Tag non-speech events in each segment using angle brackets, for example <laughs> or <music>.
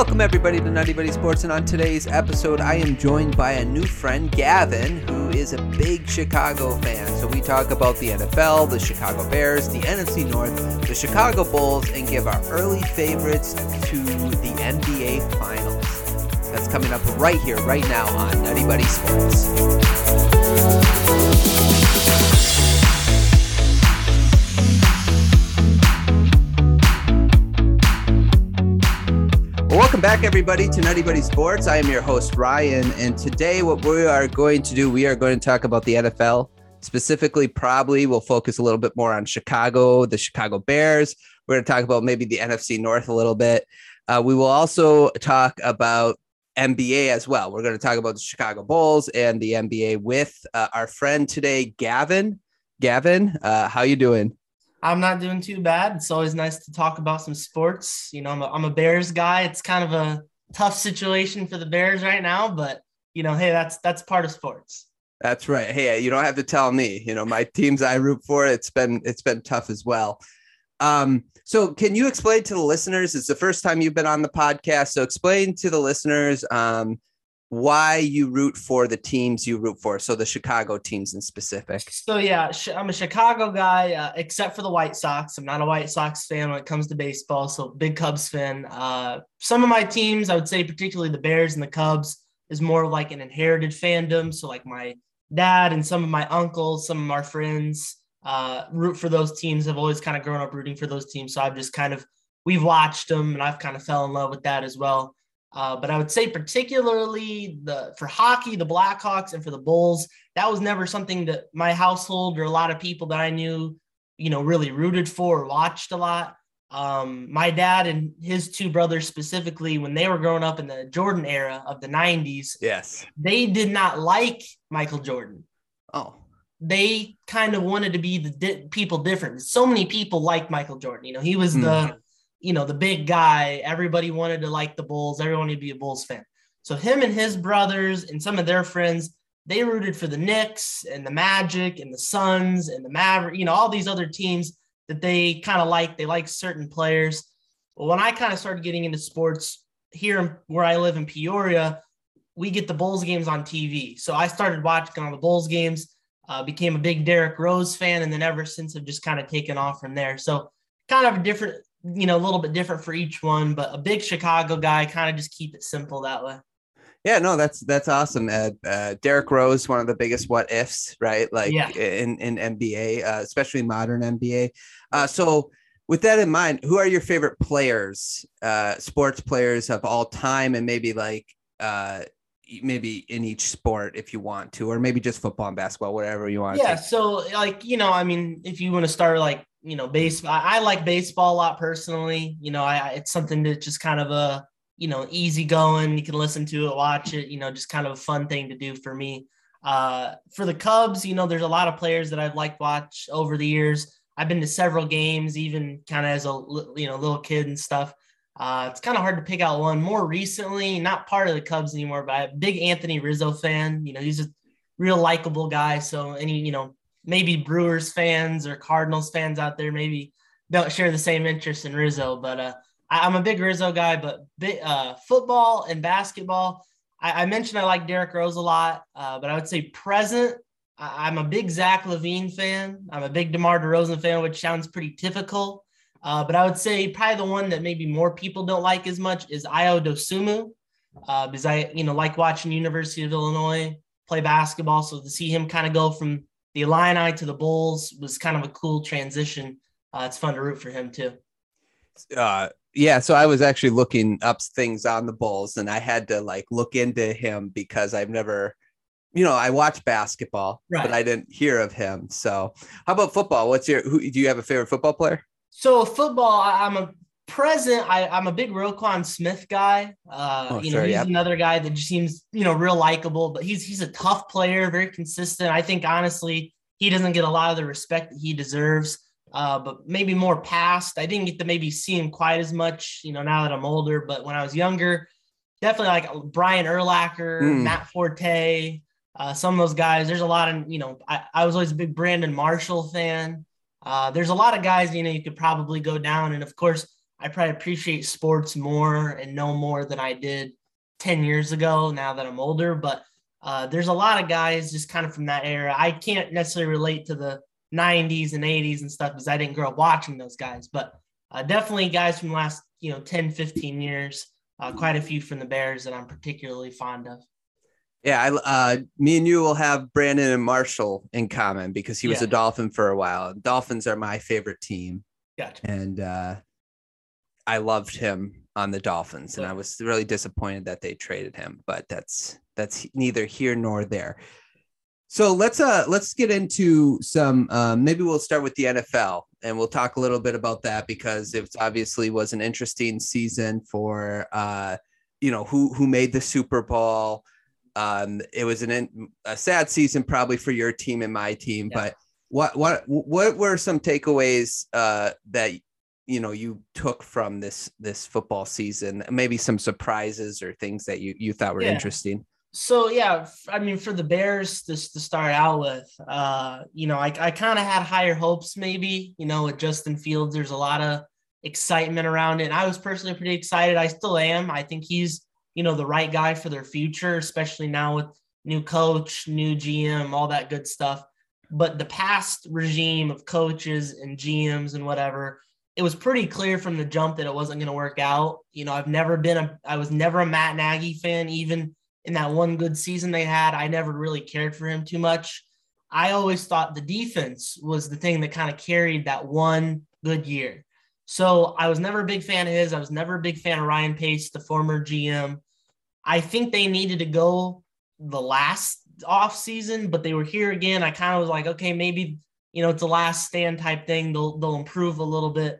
Welcome, everybody, to Nutty Buddy Sports. And on today's episode, I am joined by a new friend, Gavin, who is a big Chicago fan. So we talk about the NFL, the Chicago Bears, the NFC North, the Chicago Bulls, and give our early favorites to the NBA Finals. That's coming up right here, right now on Nutty Buddy Sports. Welcome back, everybody, to Nutty Buddy Sports. I am your host, Ryan, and today, what we are going to do, we are going to talk about the NFL. Specifically, probably we'll focus a little bit more on Chicago, the Chicago Bears. We're going to talk about maybe the NFC North a little bit. Uh, we will also talk about NBA as well. We're going to talk about the Chicago Bulls and the NBA with uh, our friend today, Gavin. Gavin, uh, how you doing? I'm not doing too bad. It's always nice to talk about some sports. You know, I'm a, I'm a Bears guy. It's kind of a tough situation for the Bears right now, but you know, hey, that's that's part of sports. That's right. Hey, you don't have to tell me. You know, my teams I root for. It's been it's been tough as well. Um, so can you explain to the listeners? It's the first time you've been on the podcast. So explain to the listeners um, why you root for the teams you root for. So the Chicago teams in specific. So yeah, I'm a Chicago guy, uh, except for the White Sox. I'm not a White Sox fan when it comes to baseball. So big Cubs fan. Uh, some of my teams, I would say, particularly the Bears and the Cubs, is more like an inherited fandom. So like my dad and some of my uncles, some of our friends uh, root for those teams. I've always kind of grown up rooting for those teams. So I've just kind of we've watched them, and I've kind of fell in love with that as well. Uh, but I would say particularly the for hockey, the Blackhawks, and for the Bulls, that was never something that my household or a lot of people that I knew, you know, really rooted for or watched a lot. Um, my dad and his two brothers specifically, when they were growing up in the Jordan era of the '90s, yes, they did not like Michael Jordan. Oh, they kind of wanted to be the di- people different. So many people like Michael Jordan. You know, he was mm. You know, the big guy. Everybody wanted to like the Bulls. Everyone wanted to be a Bulls fan. So him and his brothers and some of their friends, they rooted for the Knicks and the Magic and the Suns and the Maverick, you know, all these other teams that they kind of like. They like certain players. But when I kind of started getting into sports here where I live in Peoria, we get the Bulls games on TV. So I started watching all the Bulls games, uh, became a big Derrick Rose fan, and then ever since have just kind of taken off from there. So kind of a different you know, a little bit different for each one, but a big Chicago guy, kind of just keep it simple that way. Yeah, no, that's that's awesome. Uh, uh, Derrick Rose, one of the biggest what ifs, right? Like yeah. in in NBA, uh, especially modern NBA. Uh, so, with that in mind, who are your favorite players, uh, sports players of all time, and maybe like uh, maybe in each sport if you want to, or maybe just football and basketball, whatever you want. Yeah. So, like you know, I mean, if you want to start like you know, baseball. I, like baseball a lot personally. You know, I, it's something that just kind of a you know easy going. You can listen to it, watch it. You know, just kind of a fun thing to do for me. Uh, for the Cubs, you know, there's a lot of players that I've liked watch over the years. I've been to several games, even kind of as a you know little kid and stuff. Uh, it's kind of hard to pick out one. More recently, not part of the Cubs anymore, but a big Anthony Rizzo fan. You know, he's a real likable guy. So any you know maybe Brewers fans or Cardinals fans out there maybe don't share the same interest in Rizzo, but uh, I, am a big Rizzo guy. But uh, football and basketball, I, I, mentioned I like Derrick Rose a lot, uh, but I would say present. I, am a big Zach LaVine fan. I'm a big DeMar DeRozan fan, which sounds pretty typical. Uh, but I would say probably the one that maybe more people don't like as much is Ayo Dosunmu, uh, because I you know like watching University of Illinois play basketball. So to see him kind of go from the Illini to the Bulls was kind of a cool transition. Uh, it's fun to root for him too. Uh, yeah, so I was actually looking up things on the Bulls, and I had to like look into him because I've never, you know, I watch basketball, right. but I didn't hear of him. So, how about football? What's your? Who do you have a favorite football player? So football, I'm a present, I, I'm a big Roquan Smith guy. Uh, oh, you know, he's yep. another guy that just seems, you know, real likable, but he's he's a tough player, very consistent. I think honestly, he doesn't get a lot of the respect that he deserves. Uh, but maybe more past. I didn't get to maybe see him quite as much, you know, now that I'm older. But when I was younger, definitely like Brian Urlacher, mm. Matt Forte, uh, some of those guys. There's a lot of, you know, I, I was always a big Brandon Marshall fan. Uh, there's a lot of guys, you know, you could probably go down. And of course, I probably appreciate sports more and know more than I did 10 years ago now that I'm older. But uh, there's a lot of guys just kind of from that era. I can't necessarily relate to the 90s and 80s and stuff because I didn't grow up watching those guys, but uh, definitely guys from the last, you know, 10, 15 years, uh, quite a few from the Bears that I'm particularly fond of. Yeah, I, uh, me and you will have Brandon and Marshall in common because he was yeah. a Dolphin for a while. Dolphins are my favorite team. Gotcha. And uh, I loved him on the Dolphins, and I was really disappointed that they traded him. But that's that's neither here nor there. So let's uh let's get into some. Um, maybe we'll start with the NFL, and we'll talk a little bit about that because it obviously was an interesting season for uh you know who who made the Super Bowl um, it was an a sad season probably for your team and my team, yeah. but what what what were some takeaways uh, that you know you took from this this football season? Maybe some surprises or things that you you thought were yeah. interesting. So yeah, I mean, for the Bears, just to start out with, uh, you know, I, I kind of had higher hopes. Maybe you know, with Justin Fields, there's a lot of excitement around it. I was personally pretty excited. I still am. I think he's you know, the right guy for their future, especially now with new coach, new GM, all that good stuff. But the past regime of coaches and GMs and whatever, it was pretty clear from the jump that it wasn't going to work out. You know, I've never been a, I was never a Matt Nagy fan, even in that one good season they had. I never really cared for him too much. I always thought the defense was the thing that kind of carried that one good year. So I was never a big fan of his. I was never a big fan of Ryan Pace, the former GM. I think they needed to go the last off season, but they were here again. I kind of was like, okay, maybe you know it's a last stand type thing. They'll they'll improve a little bit.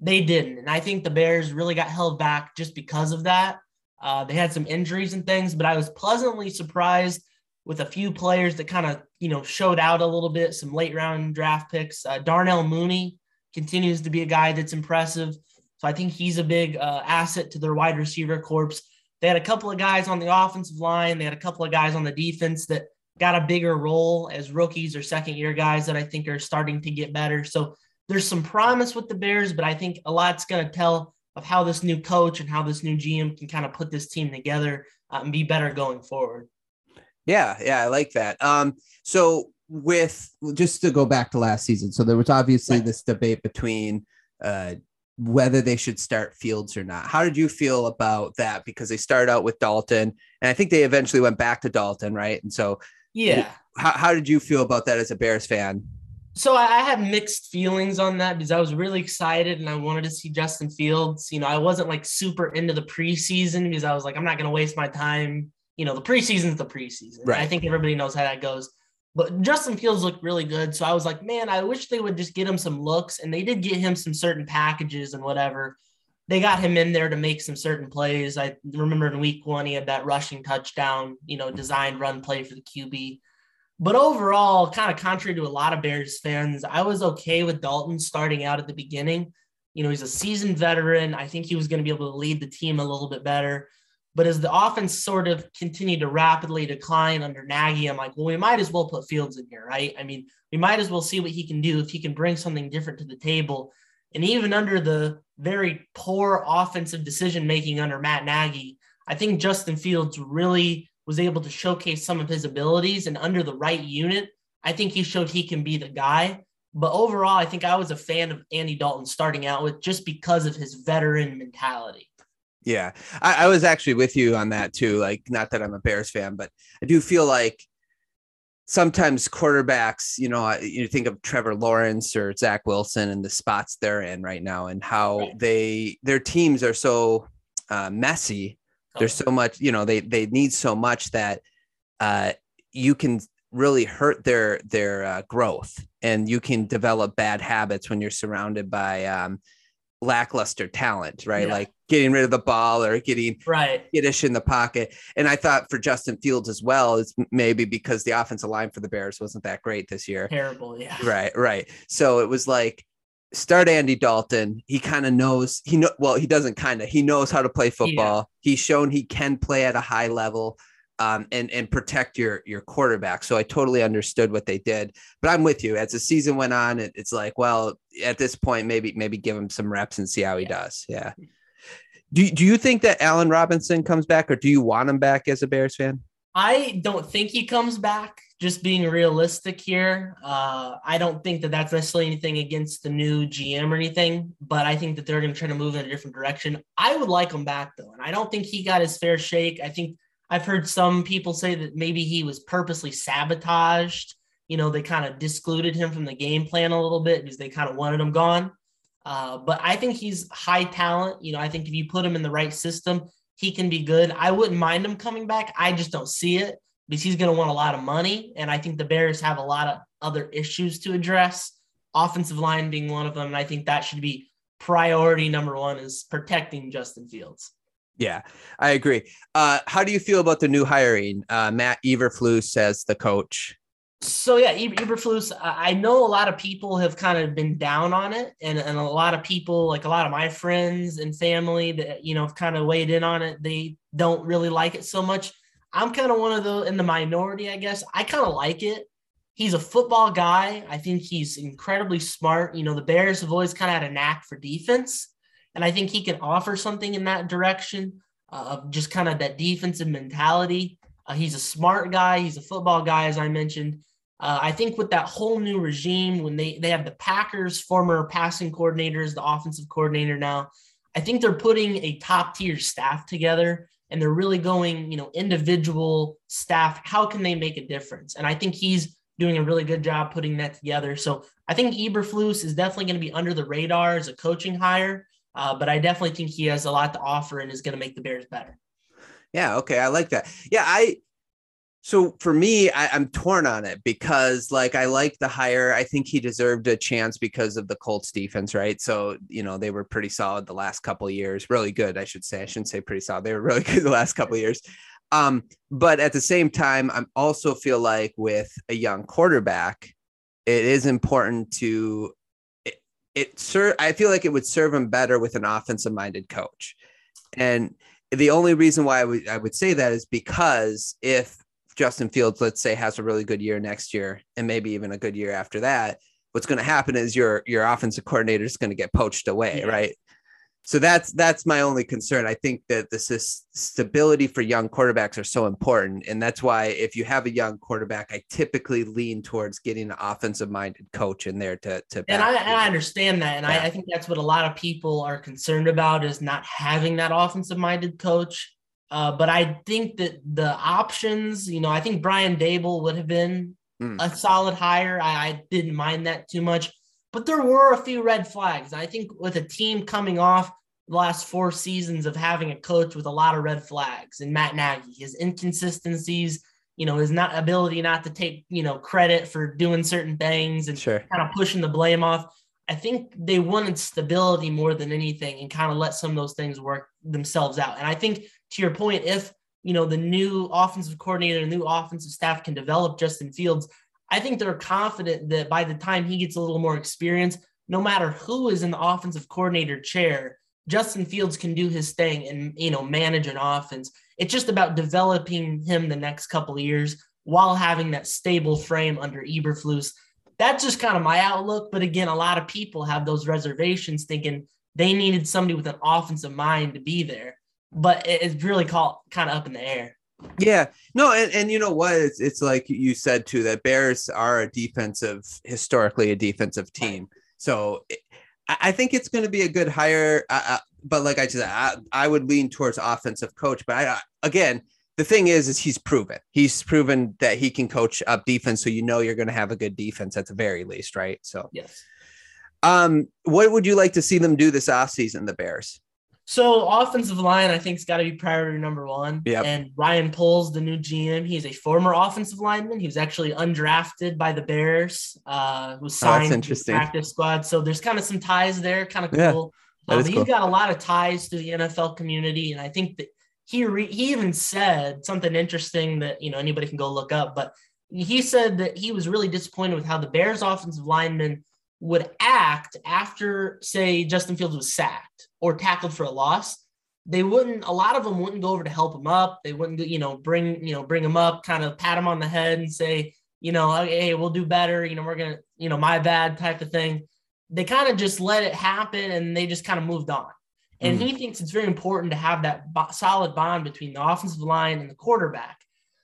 They didn't, and I think the Bears really got held back just because of that. Uh, they had some injuries and things, but I was pleasantly surprised with a few players that kind of you know showed out a little bit. Some late round draft picks. Uh, Darnell Mooney continues to be a guy that's impressive. So I think he's a big uh, asset to their wide receiver corps. They had a couple of guys on the offensive line. They had a couple of guys on the defense that got a bigger role as rookies or second year guys that I think are starting to get better. So there's some promise with the Bears, but I think a lot's going to tell of how this new coach and how this new GM can kind of put this team together uh, and be better going forward. Yeah, yeah, I like that. Um, so with just to go back to last season, so there was obviously this debate between uh, whether they should start Fields or not. How did you feel about that? Because they started out with Dalton, and I think they eventually went back to Dalton, right? And so, yeah. How, how did you feel about that as a Bears fan? So I had mixed feelings on that because I was really excited and I wanted to see Justin Fields. You know, I wasn't like super into the preseason because I was like, I'm not going to waste my time. You know, the preseason's the preseason. Right. I think everybody knows how that goes. But Justin Fields looked really good. So I was like, man, I wish they would just get him some looks. And they did get him some certain packages and whatever. They got him in there to make some certain plays. I remember in week one, he had that rushing touchdown, you know, designed run play for the QB. But overall, kind of contrary to a lot of Bears fans, I was okay with Dalton starting out at the beginning. You know, he's a seasoned veteran. I think he was going to be able to lead the team a little bit better. But as the offense sort of continued to rapidly decline under Nagy, I'm like, well, we might as well put Fields in here, right? I mean, we might as well see what he can do if he can bring something different to the table. And even under the very poor offensive decision making under Matt Nagy, I think Justin Fields really was able to showcase some of his abilities. And under the right unit, I think he showed he can be the guy. But overall, I think I was a fan of Andy Dalton starting out with just because of his veteran mentality. Yeah, I, I, was actually with you on that too. Like, not that I'm a Bears fan, but I do feel like sometimes quarterbacks, you know, you think of Trevor Lawrence or Zach Wilson and the spots they're in right now, and how right. they their teams are so uh, messy. There's so much, you know, they they need so much that uh, you can really hurt their their uh, growth, and you can develop bad habits when you're surrounded by um, lackluster talent, right? Yeah. Like getting rid of the ball or getting right skittish in the pocket. And I thought for Justin Fields as well, is maybe because the offensive line for the Bears wasn't that great this year. Terrible, yeah. Right, right. So it was like start Andy Dalton. He kind of knows he know well, he doesn't kind of he knows how to play football. Yeah. He's shown he can play at a high level. um, and and protect your your quarterback. So I totally understood what they did. But I'm with you. As the season went on, it, it's like, well, at this point, maybe maybe give him some reps and see how he does. Yeah. Do, do you think that Allen Robinson comes back, or do you want him back as a Bears fan? I don't think he comes back. Just being realistic here, uh, I don't think that that's necessarily anything against the new GM or anything, but I think that they're going to try to move in a different direction. I would like him back though, and I don't think he got his fair shake. I think I've heard some people say that maybe he was purposely sabotaged. You know, they kind of discluded him from the game plan a little bit because they kind of wanted him gone. Uh, but I think he's high talent. You know, I think if you put him in the right system, he can be good. I wouldn't mind him coming back. I just don't see it because he's going to want a lot of money. And I think the Bears have a lot of other issues to address, offensive line being one of them. And I think that should be priority number one is protecting Justin Fields. Yeah, I agree. Uh, how do you feel about the new hiring? Uh, Matt Eberflus as the coach. So yeah, Eberflus. I know a lot of people have kind of been down on it, and, and a lot of people, like a lot of my friends and family, that you know have kind of weighed in on it. They don't really like it so much. I'm kind of one of the in the minority, I guess. I kind of like it. He's a football guy. I think he's incredibly smart. You know, the Bears have always kind of had a knack for defense. And I think he can offer something in that direction uh, of just kind of that defensive mentality. Uh, he's a smart guy. He's a football guy, as I mentioned. Uh, I think with that whole new regime, when they, they have the Packers former passing coordinators, the offensive coordinator now, I think they're putting a top tier staff together and they're really going, you know, individual staff. How can they make a difference? And I think he's doing a really good job putting that together. So I think Eberflus is definitely going to be under the radar as a coaching hire. Uh, but I definitely think he has a lot to offer and is going to make the Bears better. Yeah. Okay. I like that. Yeah. I, so for me, I, am torn on it because like I like the hire. I think he deserved a chance because of the Colts defense, right? So, you know, they were pretty solid the last couple years, really good, I should say. I shouldn't say pretty solid. They were <laughs> really good the last couple years. Um, but at the same time, I'm also feel like with a young quarterback, it is important to it sir I feel like it would serve him better with an offensive minded coach. And the only reason why I would I would say that is because if Justin Fields, let's say, has a really good year next year and maybe even a good year after that, what's going to happen is your your offensive coordinator is going to get poached away, right? so that's that's my only concern. I think that this is stability for young quarterbacks are so important, and that's why if you have a young quarterback, I typically lean towards getting an offensive minded coach in there to to. And I, and I understand that, and yeah. I, I think that's what a lot of people are concerned about is not having that offensive minded coach. Uh, but I think that the options, you know, I think Brian Daboll would have been mm. a solid hire. I, I didn't mind that too much but there were a few red flags. I think with a team coming off the last four seasons of having a coach with a lot of red flags and Matt Nagy, his inconsistencies, you know, his not ability not to take, you know, credit for doing certain things and sure. kind of pushing the blame off. I think they wanted stability more than anything and kind of let some of those things work themselves out. And I think to your point, if you know the new offensive coordinator, new offensive staff can develop Justin Fields, I think they're confident that by the time he gets a little more experience, no matter who is in the offensive coordinator chair, Justin Fields can do his thing and you know manage an offense. It's just about developing him the next couple of years while having that stable frame under Eberflus. That's just kind of my outlook. But again, a lot of people have those reservations, thinking they needed somebody with an offensive mind to be there. But it's really called kind of up in the air. Yeah, no, and, and you know what? It's it's like you said too that Bears are a defensive, historically a defensive team. So I think it's going to be a good hire. Uh, uh, but like I said, I, I would lean towards offensive coach. But I, again, the thing is, is he's proven he's proven that he can coach up defense. So you know you're going to have a good defense at the very least, right? So yes. Um, what would you like to see them do this off season, the Bears? So offensive line, I think, has got to be priority number one. Yeah. And Ryan Poles, the new GM, he's a former offensive lineman. He was actually undrafted by the Bears. Uh, was signed oh, to the practice squad. So there's kind of some ties there, kind of cool. Yeah, um, but cool. he's got a lot of ties to the NFL community, and I think that he re- he even said something interesting that you know anybody can go look up. But he said that he was really disappointed with how the Bears offensive linemen would act after, say, Justin Fields was sacked or tackled for a loss. they wouldn't a lot of them wouldn't go over to help him up they wouldn't you know bring you know bring him up kind of pat him on the head and say you know hey we'll do better you know we're gonna you know my bad type of thing they kind of just let it happen and they just kind of moved on and mm. he thinks it's very important to have that bo- solid bond between the offensive line and the quarterback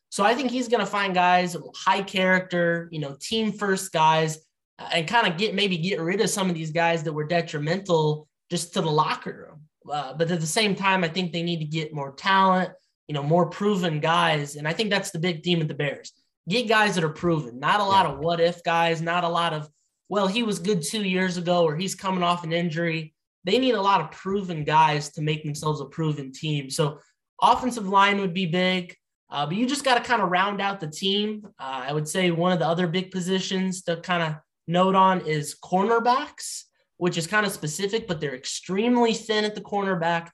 so i think he's going to find guys high character you know team first guys and kind of get maybe get rid of some of these guys that were detrimental just to the locker room uh, but at the same time, I think they need to get more talent, you know, more proven guys. And I think that's the big theme of the Bears. Get guys that are proven, not a lot of what if guys, not a lot of, well, he was good two years ago or he's coming off an injury. They need a lot of proven guys to make themselves a proven team. So offensive line would be big. Uh, but you just got to kind of round out the team. Uh, I would say one of the other big positions to kind of note on is cornerbacks which is kind of specific, but they're extremely thin at the cornerback.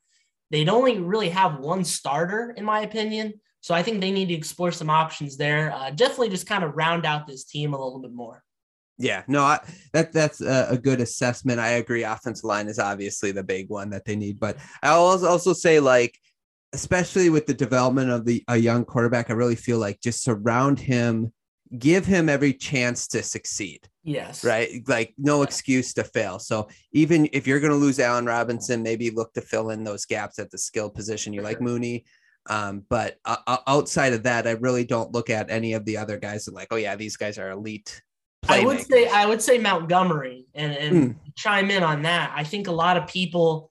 They'd only really have one starter, in my opinion. So I think they need to explore some options there. Uh, definitely just kind of round out this team a little bit more. Yeah, no, I, that that's a, a, good assessment. I agree. Offensive line is obviously the big one that they need, but I'll also say like, especially with the development of the a young quarterback, I really feel like just surround him, give him every chance to succeed. Yes. Right. Like no excuse to fail. So even if you're going to lose Allen Robinson, maybe look to fill in those gaps at the skill position. You For like sure. Mooney. Um, but uh, outside of that, I really don't look at any of the other guys and like, oh yeah, these guys are elite. I would say I would say Montgomery and, and mm. chime in on that. I think a lot of people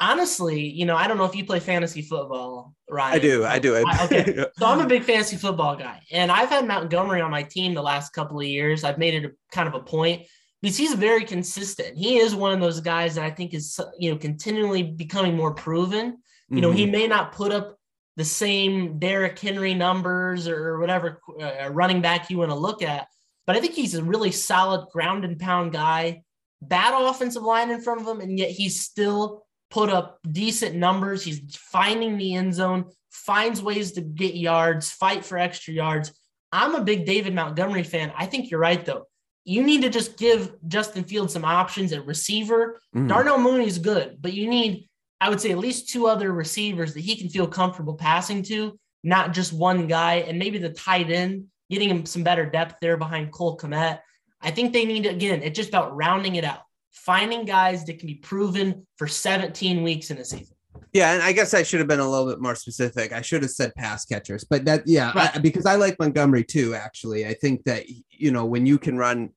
honestly, you know, I don't know if you play fantasy football, right? I do. I do. I, okay. <laughs> so I'm a big fantasy football guy, and I've had Montgomery on my team the last couple of years. I've made it a kind of a point because he's very consistent. He is one of those guys that I think is, you know, continually becoming more proven. You know, mm-hmm. he may not put up the same Derrick Henry numbers or whatever uh, running back you want to look at, but I think he's a really solid ground and pound guy. Bad offensive line in front of him, and yet he's still put up decent numbers. He's finding the end zone, finds ways to get yards, fight for extra yards. I'm a big David Montgomery fan. I think you're right, though. You need to just give Justin Fields some options at receiver. Mm. Darnell Mooney's good, but you need, I would say, at least two other receivers that he can feel comfortable passing to, not just one guy, and maybe the tight end, getting him some better depth there behind Cole Kmet. I think they need, again, it's just about rounding it out finding guys that can be proven for 17 weeks in a season. Yeah, and I guess I should have been a little bit more specific. I should have said pass catchers, but that yeah, right. I, because I like Montgomery too. Actually, I think that you know when you can run,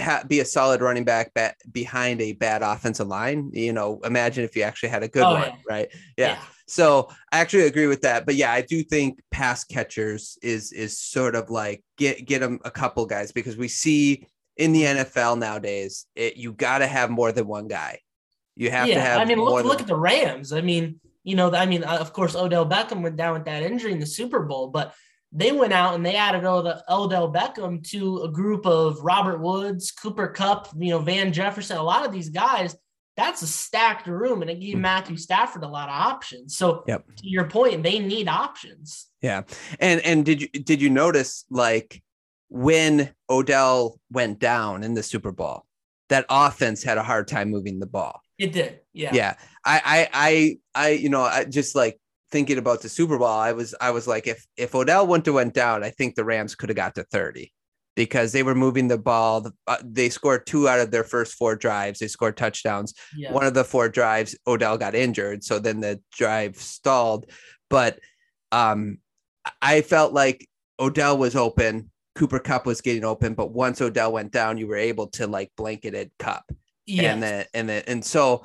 ha, be a solid running back bat, behind a bad offensive line. You know, imagine if you actually had a good oh, one, yeah. right? Yeah. yeah. So I actually agree with that. But yeah, I do think pass catchers is is sort of like get get them a couple guys because we see in the NFL nowadays, it, you got to have more than one guy. You have yeah, to have. I mean, look, look at the Rams. I mean, you know, I mean, of course, Odell Beckham went down with that injury in the Super Bowl, but they went out and they added Odell Beckham to a group of Robert Woods, Cooper Kupp, you know, Van Jefferson. A lot of these guys, that's a stacked room, and it gave hmm. Matthew Stafford a lot of options. So, yep. to your point, they need options. Yeah, and and did you did you notice like when Odell went down in the Super Bowl, that offense had a hard time moving the ball. It did. Yeah. Yeah. I, I, I, I, you know, I just like thinking about the Super Bowl, I was, I was like, if, if Odell wouldn't have went down, I think the Rams could have got to 30 because they were moving the ball. Uh, they scored two out of their first four drives. They scored touchdowns. Yeah. One of the four drives, Odell got injured. So then the drive stalled. But um, I felt like Odell was open. Cooper Kupp was getting open, but once Odell went down, you were able to like blanketed Kupp. Yeah. And then and then and so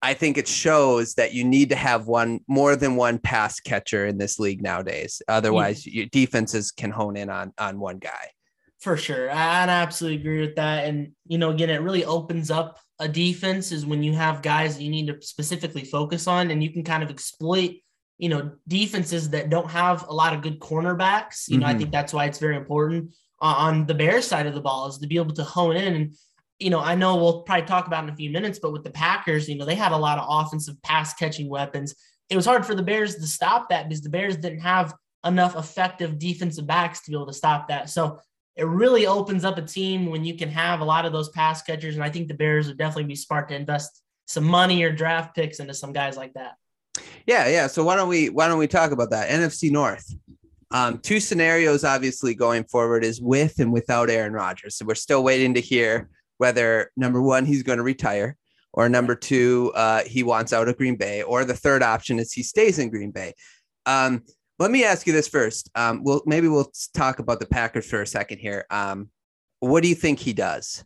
I think it shows that you need to have one more than one pass catcher in this league nowadays. Otherwise, yeah. your defenses can hone in on on one guy. For sure. I absolutely agree with that. And you know, again, it really opens up a defense is when you have guys that you need to specifically focus on and you can kind of exploit you know, defenses that don't have a lot of good cornerbacks. You know, mm-hmm. I think that's why it's very important uh, on the Bears side of the ball is to be able to hone in. And, you know, I know we'll probably talk about in a few minutes, but with the Packers, you know, they had a lot of offensive pass catching weapons. It was hard for the Bears to stop that because the Bears didn't have enough effective defensive backs to be able to stop that. So it really opens up a team when you can have a lot of those pass catchers. And I think the Bears would definitely be smart to invest some money or draft picks into some guys like that. Yeah, yeah. So why don't we why don't we talk about that NFC North? Um, two scenarios obviously going forward is with and without Aaron Rodgers. So we're still waiting to hear whether number one he's going to retire, or number two uh, he wants out of Green Bay, or the third option is he stays in Green Bay. Um, let me ask you this first. Um, well, maybe we'll talk about the Packers for a second here. Um, what do you think he does?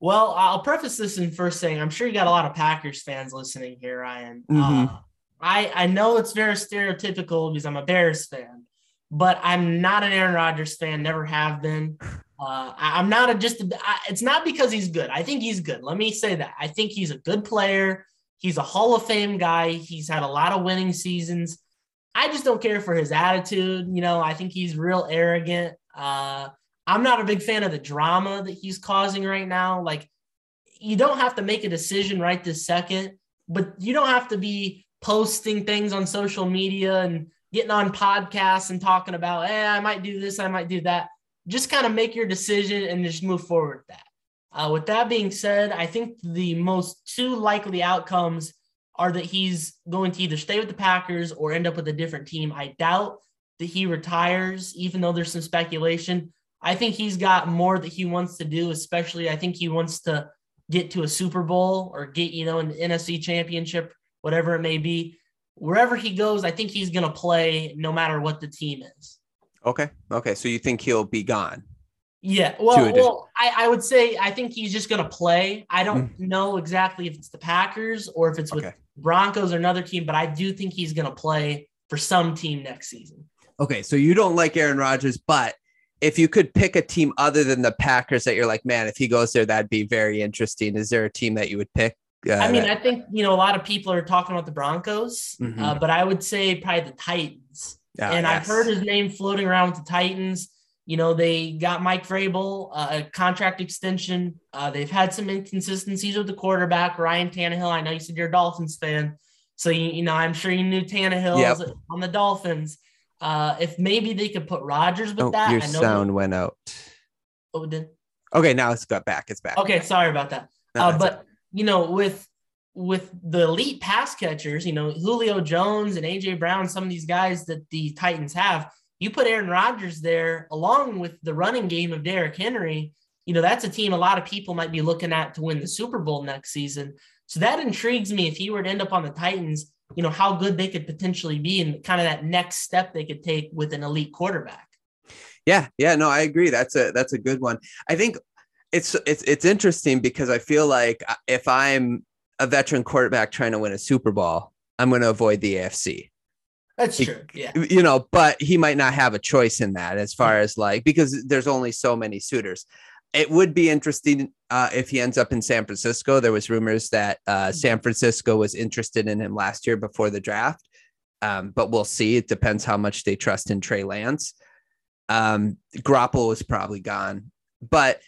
Well, I'll preface this in first saying I'm sure you got a lot of Packers fans listening here, Ryan. Mhm. Uh, I I know it's very stereotypical because I'm a Bears fan, but I'm not an Aaron Rodgers fan. Never have been. Uh, I, am not a just. A, I, it's not because he's good. I think he's good. Let me say that. I think he's a good player. He's a Hall of Fame guy. He's had a lot of winning seasons. I just don't care for his attitude. You know, I think he's real arrogant. Uh, I'm not a big fan of the drama that he's causing right now. Like, you don't have to make a decision right this second, but you don't have to be posting things on social media and getting on podcasts and talking about, hey, I might do this, I might do that. Just kind of make your decision and just move forward with that. Uh, with that being said, I think the most two likely outcomes are that he's going to either stay with the Packers or end up with a different team. I doubt that he retires, even though there's some speculation. I think he's got more that he wants to do, especially I think he wants to get to a Super Bowl or get, you know, an NFC championship, whatever it may be. Wherever he goes, I think he's going to play no matter what the team is. Okay. Okay. So you think he'll be gone? Yeah. Well, well I, I would say I think he's just going to play. I don't hmm. know exactly if it's the Packers or if it's with Okay. Broncos or another team, but I do think he's going to play for some team next season. Okay. So you don't like Aaron Rodgers, but if you could pick a team other than the Packers that you're like, man, if he goes there, that'd be very interesting. Is there a team that you would pick? Uh, I mean, that- I think you know a lot of people are talking about the Broncos, Mhm. uh, but I would say probably the Titans. Ah, and I've heard his name floating around with the Titans. You know, they got Mike Vrabel uh, a contract extension. Uh, they've had some inconsistencies with the quarterback Ryan Tannehill. I know you said you're a Dolphins fan, so you, you know I'm sure you knew Tannehill Yep. on the Dolphins. Uh, if maybe they could put Rodgers with Oh, that, your I know. sound went out. Oh, did- Okay, now it's got back. It's back. Okay, sorry about that. No, uh, but you know, with with the elite pass catchers, you know, Julio Jones and AJ Brown, some of these guys that the Titans have, you put Aaron Rodgers there along with the running game of Derrick Henry. You know, that's a team a lot of people might be looking at to win the Super Bowl next season. So that intrigues me if he were to end up on the Titans, you know, how good they could potentially be and kind of that next step they could take with an elite quarterback. Yeah, yeah, no, I agree. That's a that's a good one. I think it's it's it's interesting because I feel like uh, if I'm a veteran quarterback trying to win a Super Bowl, I'm going to avoid the AFC. That's true. Yeah. You know, but he might not have a choice in that as far as like because there's only so many suitors. It would be interesting uh, if he ends up in San Francisco. There was rumors that uh, San Francisco was interested in him last year before the draft, um, but we'll see. It depends how much they trust in Trey Lance. Um, Garoppolo is probably gone, but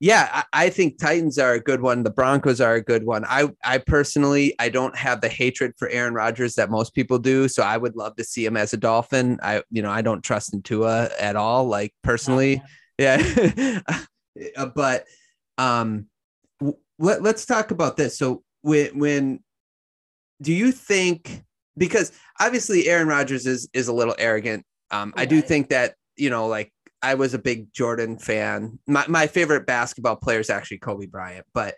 yeah, I, I think Titans are a good one. The Broncos are a good one. I, I personally, I don't have the hatred for Aaron Rodgers that most people do, so I would love to see him as a Dolphin. I, you know, I don't trust in Tua at all, like personally. <laughs> Yeah, Uh, but um, let, let's talk about this. So when when do you think? Because obviously Aaron Rodgers is is a little arrogant. Um, I do think that you know, like I was a big Jordan fan. My my favorite basketball player is actually Kobe Bryant, but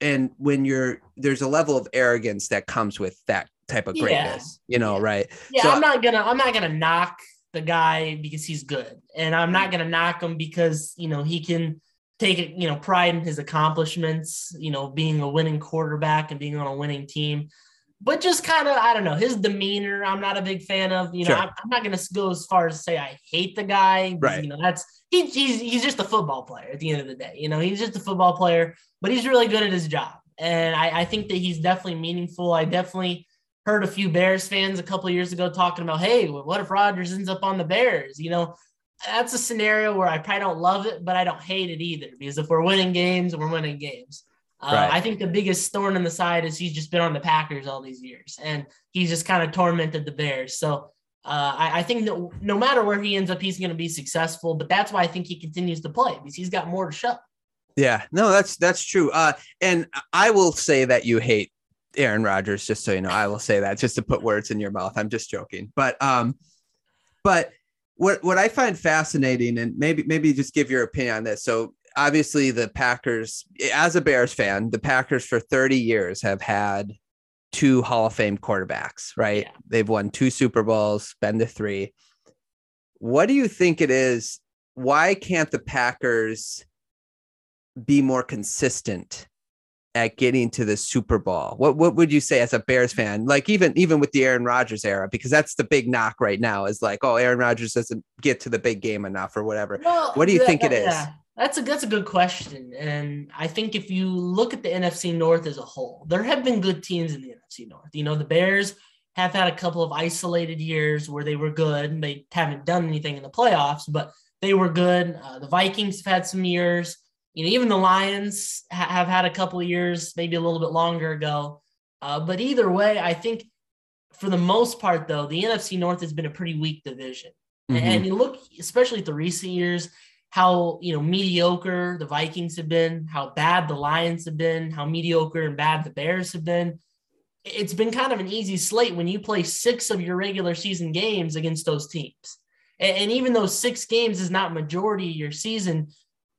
and when you're there's a level of arrogance that comes with that type of Yeah. greatness, you know, Yeah. right? Yeah, So- I'm not gonna I'm not gonna knock the guy because he's good, and I'm not gonna knock him because you know he can take it you know pride in his accomplishments, you know, being a winning quarterback and being on a winning team. But just kind of I don't know his demeanor. I'm not a big fan of. You know, Sure. I'm, I'm not gonna go as far as to say I hate the guy. Right. You know, that's he, he's he's just a football player at the end of the day. You know, he's just a football player, but he's really good at his job, and I, I think that he's definitely meaningful. I definitely heard a few Bears fans a couple of years ago talking about, hey, what if Rodgers ends up on the Bears? You know, that's a scenario where I probably don't love it, but I don't hate it either because if we're winning games, we're winning games. Uh, Right. I think the biggest thorn in the side is he's just been on the Packers all these years and he's just kind of tormented the Bears. So uh, I, I think that no matter where he ends up, he's going to be successful. But that's why I think he continues to play because he's got more to show. Yeah, no, that's that's true. Uh, and I will say that you hate Aaron Rodgers, just so you know. I will say that just to put words in your mouth. I'm just joking. But um, but what what I find fascinating, and maybe maybe just give your opinion on this. So obviously the Packers, as a Bears fan, the Packers for 30 years have had two Hall of Fame quarterbacks, right? Yeah. They've won two Super Bowls, been to three. What do you think it is? Why can't the Packers be more consistent at getting to the Super Bowl? What what would you say as a Bears fan? Like even even with the Aaron Rodgers era, because that's the big knock right now is like, oh, Aaron Rodgers doesn't get to the big game enough or whatever. Well, what do you yeah, think it is? Yeah. That's a that's a good question, and I think if you look at the NFC North as a whole, there have been good teams in the NFC North. You know, the Bears have had a couple of isolated years where they were good, and they haven't done anything in the playoffs, but they were good. Uh, the Vikings have had some years. You know, even the Lions ha- have had a couple of years, maybe a little bit longer ago. Uh, but either way, I think for the most part, though, the NFC North has been a pretty weak division. Mm-hmm. And you look, especially at the recent years, how you know mediocre the Vikings have been, how bad the Lions have been, how mediocre and bad the Bears have been. It's been kind of an easy slate when you play six of your regular season games against those teams. And, and even though six games is not majority of your season,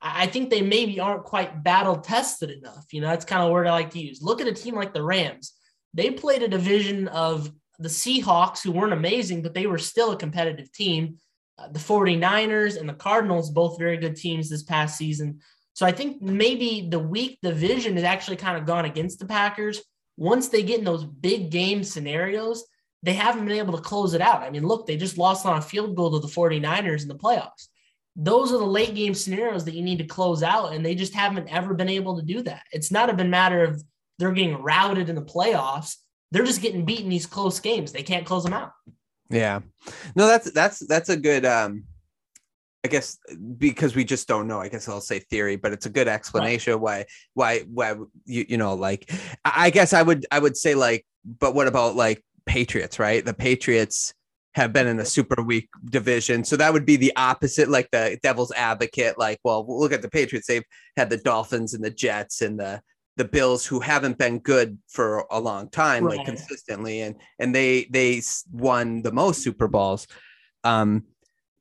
I think they maybe aren't quite battle tested enough. You know, that's kind of word I like to use. Look at a team like the Rams. They played a division of the Seahawks, who weren't amazing, but they were still a competitive team. Uh, the 49ers and the Cardinals, both very good teams this past season. So I think maybe the weak division has actually kind of gone against the Packers. Once they get in those big game scenarios, they haven't been able to close it out. I mean, look, they just lost on a field goal to the 49ers in the playoffs. Those are the late game scenarios that you need to close out, and they just haven't ever been able to do that. It's not a matter of they're getting routed in the playoffs. They're just getting beaten these close games. They can't close them out. Yeah. No, that's that's that's a good um I guess because we just don't know. I guess I'll say theory, but it's a good explanation right. why why why you you know like I guess I would I would say like but what about like Patriots, right? The Patriots have been in a super weak division. So that would be the opposite, like the devil's advocate. Like, well, look at the Patriots. They've had the Dolphins and the Jets and the the Bills who haven't been good for a long time, right. like consistently, and and they they won the most Super Bowls. Um,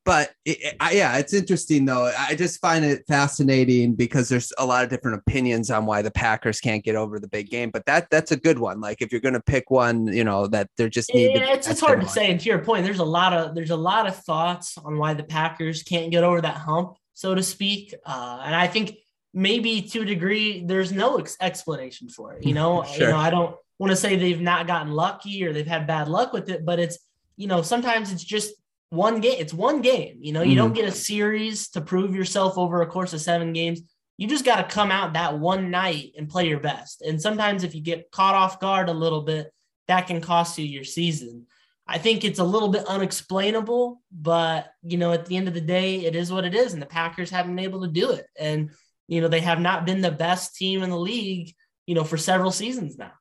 but it, I, yeah, it's interesting though. I just find it fascinating because there's a lot of different opinions on why the Packers can't get over the big game. But that that's a good one. Like if you're going to pick one, you know that they're just need. Yeah, it's, it's hard to say. And to your point, there's a lot of there's a lot of thoughts on why the Packers can't get over that hump, so to speak. Uh, and I think maybe to a degree there's no ex- explanation for it you know? <laughs> Sure. you know i don't want to say they've not gotten lucky or they've had bad luck with it but it's you know sometimes it's just one game it's one game you know? You mm don't get a series to prove yourself over a course of seven games. You just got to come out that one night and play your best. And sometimes if you get caught off guard a little bit that can cost you your season. I think it's a little bit unexplainable but you know at the end of the day it is what it is and the packers haven't been able to do it. And you know, they have not been the best team in the league, you know, for several seasons now.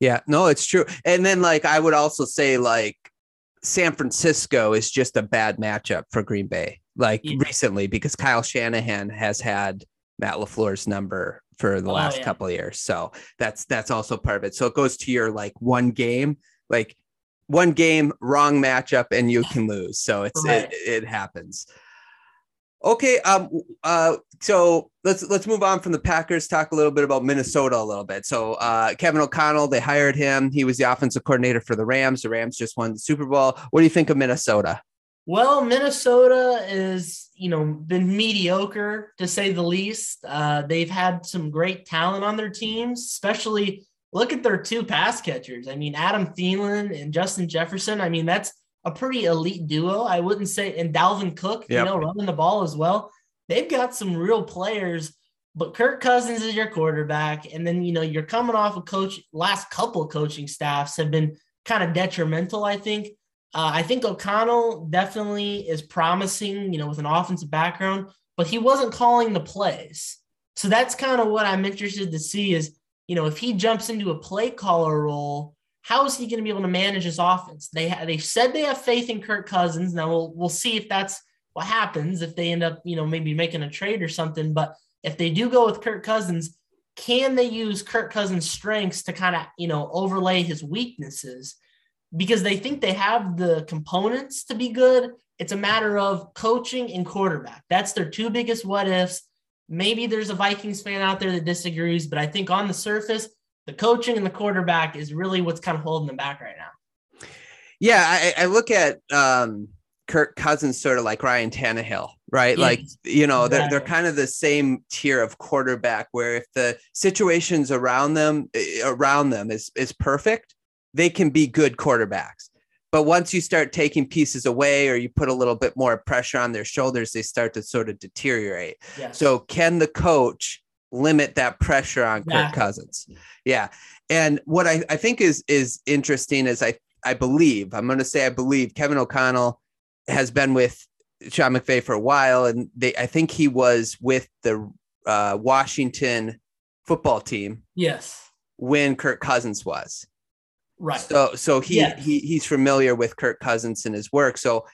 Yeah, no, it's true. And then like I would also say like San Francisco is just a bad matchup for Green Bay, like yeah. recently, because Kyle Shanahan has had Matt LaFleur's number for the oh, last yeah. couple of years. So that's that's also part of it. So it goes to your like one game, like one game, wrong matchup, and you can lose. So it's right. it, it happens. Okay. Um. Uh. So let's let's move on from the Packers. Talk a little bit about Minnesota a little bit. So uh, Kevin O'Connell, they hired him. He was the offensive coordinator for the Rams. The Rams just won the Super Bowl. What do you think of Minnesota? Well, Minnesota is you know been mediocre to say the least. Uh, they've had some great talent on their teams, especially look at their two pass catchers. I mean, Adam Thielen and Justin Jefferson. I mean, that's a pretty elite duo. I wouldn't say, and Dalvin Cook, yep. you know, running the ball as well. They've got some real players, but Kirk Cousins is your quarterback. And then, you know, you're coming off a coach, last couple coaching staffs have been kind of detrimental, I think. Uh, I think O'Connell definitely is promising, you know, with an offensive background, but he wasn't calling the plays. So that's kind of what I'm interested to see is, you know, if he jumps into a play caller role, how is he going to be able to manage his offense? They they said they have faith in Kirk Cousins. Now we'll we'll see if that's what happens if they end up you know maybe making a trade or something. But if they do go with Kirk Cousins, can they use Kirk Cousins' strengths to kind of, you know, overlay his weaknesses? Because they think they have the components to be good. It's a matter of coaching and quarterback. That's their two biggest what ifs. Maybe there's a Vikings fan out there that disagrees, but I think on the surface, the coaching and the quarterback is really what's kind of holding them back right now. Yeah, I, I look at um, Kirk Cousins sort of like Ryan Tannehill, right? Like, you know, exactly. they're, they're kind of the same tier of quarterback where if the situations around them eh, around them is is perfect, they can be good quarterbacks. But once you start taking pieces away or you put a little bit more pressure on their shoulders, they start to sort of deteriorate. So can the coach limit that pressure on yeah. Kirk Cousins? Yeah. And what I, I think is is interesting is I I believe, I'm gonna say I believe Kevin O'Connell has been with Sean McVay for a while, and they I think he was with the uh, Washington football team. Yes. When Kirk Cousins was. Right. So so he yes. he he's familiar with Kirk Cousins and his work. So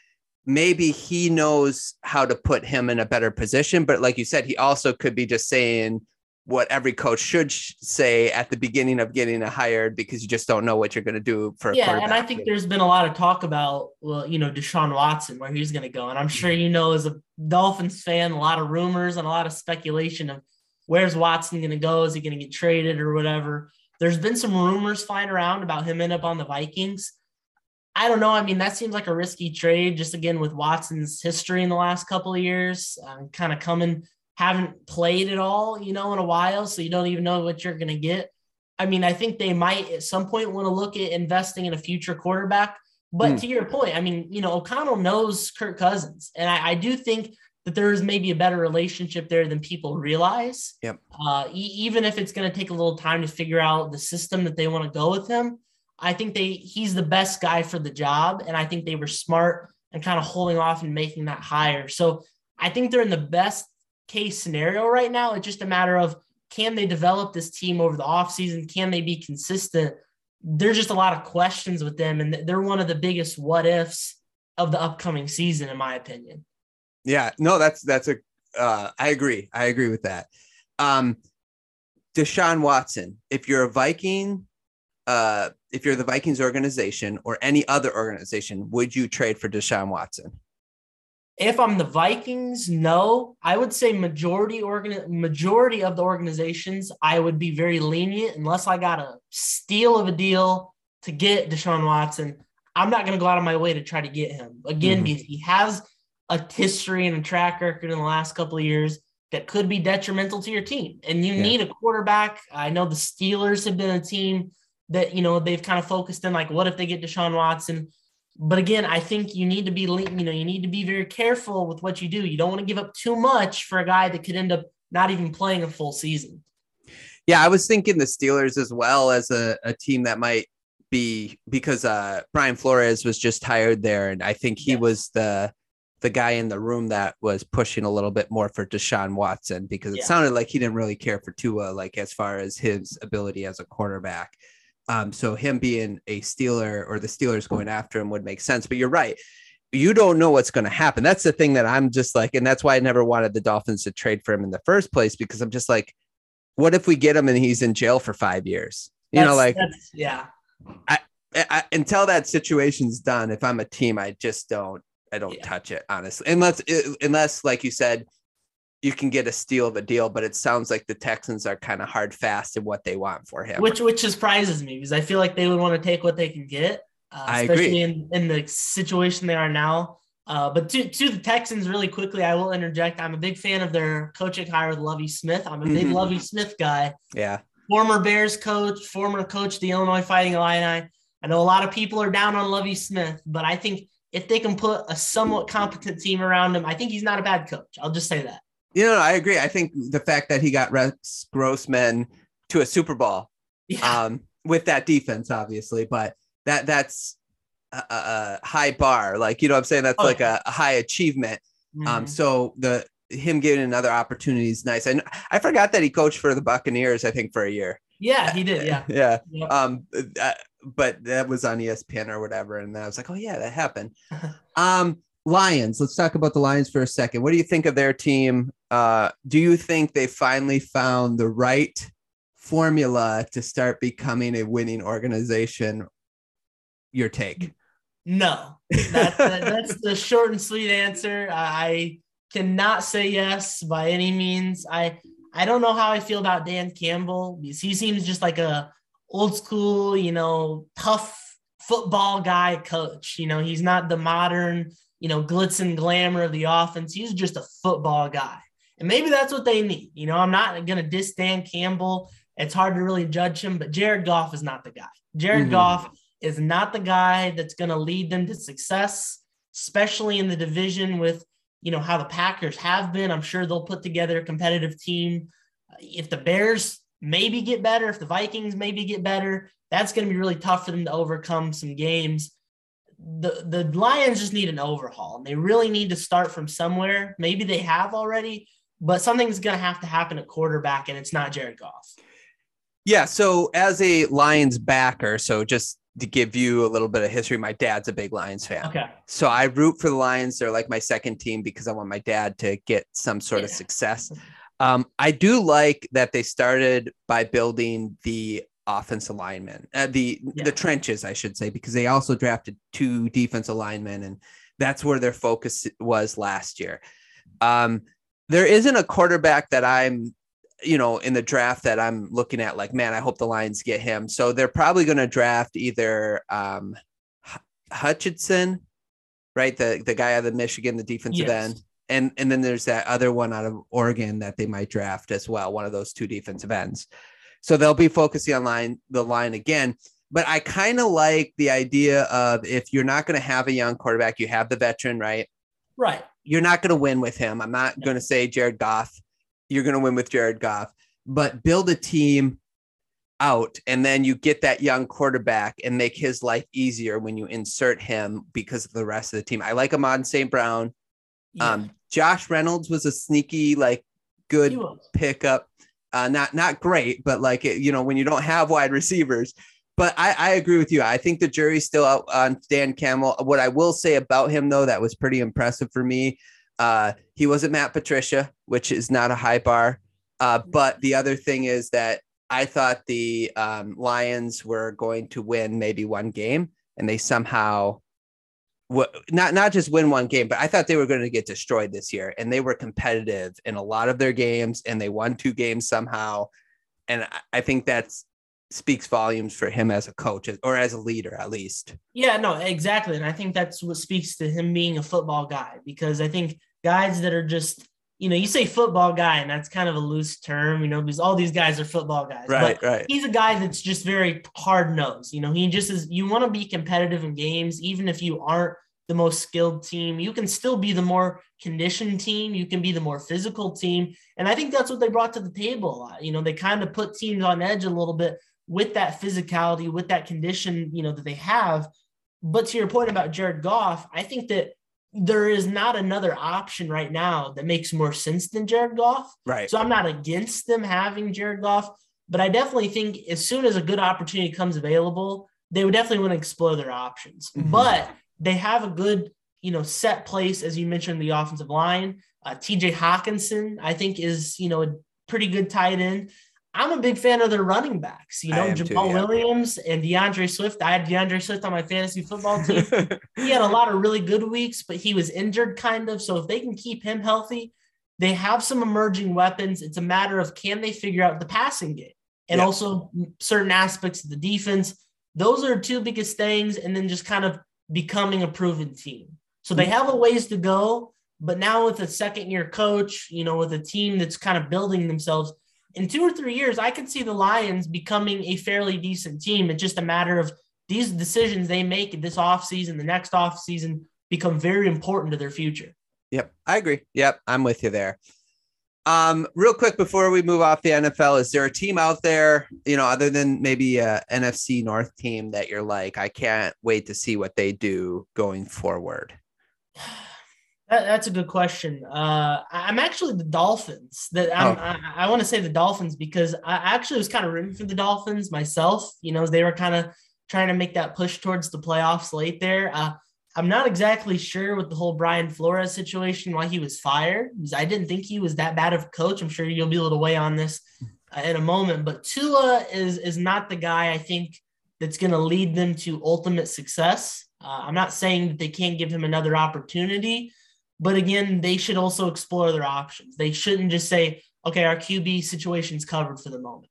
maybe he knows how to put him in a better position. But like you said, he also could be just saying, what every coach should say at the beginning of getting a hired because you just don't know what you're going to do for yeah and i think there's been a lot of talk about well you know deshaun watson where he's going to go and i'm sure you know as a dolphins fan a lot of rumors and a lot of speculation of where's watson going to go? Is he going to get traded or whatever? There's been some rumors flying around about him end up on the vikings I don't know. I mean, that seems like a risky trade, just again with Watson's history in the last couple of years, um, kind of coming haven't played at all, you know, in a while. So you don't even know what you're going to get. I mean, I think they might at some point want to look at investing in a future quarterback. But mm. to your point, I mean, you know, O'Connell knows Kirk Cousins. And I, I do think that there is maybe a better relationship there than people realize. Yep. Uh, e- even if it's going to take a little time to figure out the system that they want to go with him, I think they he's the best guy for the job. And I think they were smart and kind of holding off and making that hire. So I think they're in the best case scenario right now. It's just a matter of can they develop this team over the offseason? Can they be consistent? There's just a lot of questions with them, and they're one of the biggest what ifs of the upcoming season, in my opinion. Yeah, no, that's that's a. Uh, I agree. I agree with that. Um, Deshaun Watson, if you're a Viking, uh, if you're the Vikings organization or any other organization, would you trade for Deshaun Watson? If I'm the Vikings, no. I would say majority organ majority of the organizations, I would be very lenient unless I got a steal of a deal to get Deshaun Watson. I'm not going to go out of my way to try to get him again mm-hmm. because he has a history and a track record in the last couple of years that could be detrimental to your team. And you yeah. need a quarterback. I know the Steelers have been a team that you know they've kind of focused in like, what if they get Deshaun Watson? But again, I think you need to be, you know, you need to be very careful with what you do. You don't want to give up too much for a guy that could end up not even playing a full season. Yeah, I was thinking the Steelers as well as a, a team that might be because uh Brian Flores was just hired there, and I think he yes. was the the guy in the room that was pushing a little bit more for Deshaun Watson because it yeah. sounded like he didn't really care for Tua, like as far as his ability as a quarterback. Um, so him being a Steeler or the Steelers going after him would make sense. But you're right. You don't know what's going to happen. That's the thing that I'm just like, and that's why I never wanted the Dolphins to trade for him in the first place because I'm just like, what if we get him and he's in jail for five years? You that's, know, like, yeah. I, I, until that situation's done, if I'm a team, I just don't, I don't yeah. touch it honestly, unless, unless, like you said, you can get a steal of a deal, but it sounds like the Texans are kind of hard fast in what they want for him. Which which surprises me because I feel like they would want to take what they can get, uh, I especially agree. in, in the situation they are now. Uh, but to, to the Texans, really quickly, I will interject. I'm a big fan of their coaching hire with Lovie Smith. I'm a big mm-hmm. Lovie Smith guy. Yeah. Former Bears coach, former coach the Illinois Fighting Illini. I know a lot of people are down on Lovie Smith, but I think if they can put a somewhat competent team around him, I think he's not a bad coach. I'll just say that. You know, I agree. I think the fact that he got Rex Grossman to a Super Bowl yeah. um, with that defense, obviously, but that that's a, a, high bar. Like, you know I'm saying? That's oh, like a, a, high achievement. Um, mm-hmm. Um, so the him getting another opportunity is nice. And I forgot that he coached for the Buccaneers, I think, for a year. Yeah, he did. Yeah. <laughs> yeah. Um, uh, but that was on ESPN or whatever. And then I was like, oh, yeah, that happened. um, <laughs> Lions. Let's talk about the Lions for a second. What do you think of their team? Uh, do you think they finally found the right formula to start becoming a winning organization? Your take? No, that's the, <laughs> that's the short and sweet answer. I cannot say yes by any means. I I don't know how I feel about Dan Campbell because he seems just like a old school, you know, tough football guy coach. You know, he's not the modern, you know, glitz and glamour of the offense. He's just a football guy. And maybe that's what they need. You know, I'm not going to diss Dan Campbell. It's hard to really judge him, but Jared Goff is not the guy. Jared mm-hmm. Goff is not the guy that's going to lead them to success, especially in the division with, you know, how the Packers have been. I'm sure they'll put together a competitive team. If the Bears maybe get better, if the Vikings maybe get better, that's going to be really tough for them to overcome some games. The the Lions just need an overhaul. They really need to start from somewhere. Maybe they have already, but something's going to have to happen at quarterback, and it's not Jared Goff. Yeah. So as a Lions backer, so just to give you a little bit of history, my dad's a big Lions fan. Okay. So I root for the Lions. They're like my second team because I want my dad to get some sort yeah. of success. Um, I do like that they started by building the offensive linemen, uh, the yeah. the trenches, I should say, because they also drafted two defensive linemen, and that's where their focus was last year. Um, there isn't a quarterback that I'm, you know, in the draft that I'm looking at like, man, I hope the Lions get him. So they're probably going to draft either um, Hutchinson, right, the the guy out of Michigan, the defensive yes. end, and and then there's that other one out of Oregon that they might draft as well, one of those two defensive ends. So they'll be focusing on line the line again. But I kind of like the idea of if you're not going to have a young quarterback, you have the veteran, right? Right. You're not going to win with him. I'm not going to say Jared Goff. You're going to win with Jared Goff, but build a team out and then you get that young quarterback and make his life easier when you insert him because of the rest of the team. I like Amon St. Brown. Yeah. Um, Josh Reynolds was a sneaky, like good pickup. Uh, not not great, but like you know, when you don't have wide receivers. But I, I agree with you. I think the jury's still out on Dan Campbell. What I will say about him, though, that was pretty impressive for me. Uh, he wasn't Matt Patricia, which is not a high bar. Uh, but the other thing is that I thought the um, Lions were going to win maybe one game, and they somehow not not just win one game, but I thought they were going to get destroyed this year, and they were competitive in a lot of their games, and they won two games somehow, and I think that's speaks volumes for him as a coach or as a leader at least. Yeah, no, exactly, and I think that's what speaks to him being a football guy because I think guys that are just you know, you say football guy, and that's kind of a loose term, you know, because all these guys are football guys. Right, but right. He's a guy that's just very hard nosed. You know, he just is. You want to be competitive in games, even if you aren't the most skilled team. You can still be the more conditioned team. You can be the more physical team, and I think that's what they brought to the table. a lot. You know, they kind of put teams on edge a little bit with that physicality, with that condition, you know, that they have. But to your point about Jared Goff, I think that there is not another option right now that makes more sense than Jared Goff. Right. So I'm not against them having Jared Goff, but I definitely think as soon as a good opportunity comes available, they would definitely want to explore their options. Mm-hmm. But they have a good, you know, set place as you mentioned the offensive line. Uh, TJ Hockenson, I think, is you know a pretty good tight end. I'm a big fan of their running backs. You know, Jamaal too, yeah. Williams and DeAndre Swift. I had DeAndre Swift on my fantasy football team. he had a <laughs> lot of really good weeks, but he was injured kind of. So if they can keep him healthy, they have some emerging weapons. It's a matter of can they figure out the passing game and also certain aspects of the defense. Those are two biggest things. And then just kind of becoming a proven team. So they have a ways to go. But now with a second year coach, you know, with a team that's kind of building themselves, in two or three years, I could see the Lions becoming a fairly decent team. It's just a matter of these decisions they make this offseason, the next offseason become very important to their future. Yep, I agree. Yep, I'm with you there. Um, real quick before we move off the NFL, is there a team out there, you know, other than maybe a NFC North team that you're like, I can't wait to see what they do going forward? That, that's a good question. Uh, I'm actually the Dolphins. That oh. I, I want to say the Dolphins because I actually was kind of rooting for the Dolphins myself. You know, they were kind of trying to make that push towards the playoffs late there. Uh, I'm not exactly sure with the whole Brian Flores situation why he was fired. I didn't think he was that bad of a coach. I'm sure you'll be able to weigh on this uh, in a moment. But Tua is is not the guy I think that's going to lead them to ultimate success. Uh, I'm not saying that they can't give him another opportunity, but again, they should also explore their options. They shouldn't just say, "Okay, our QB situation's covered for the moment."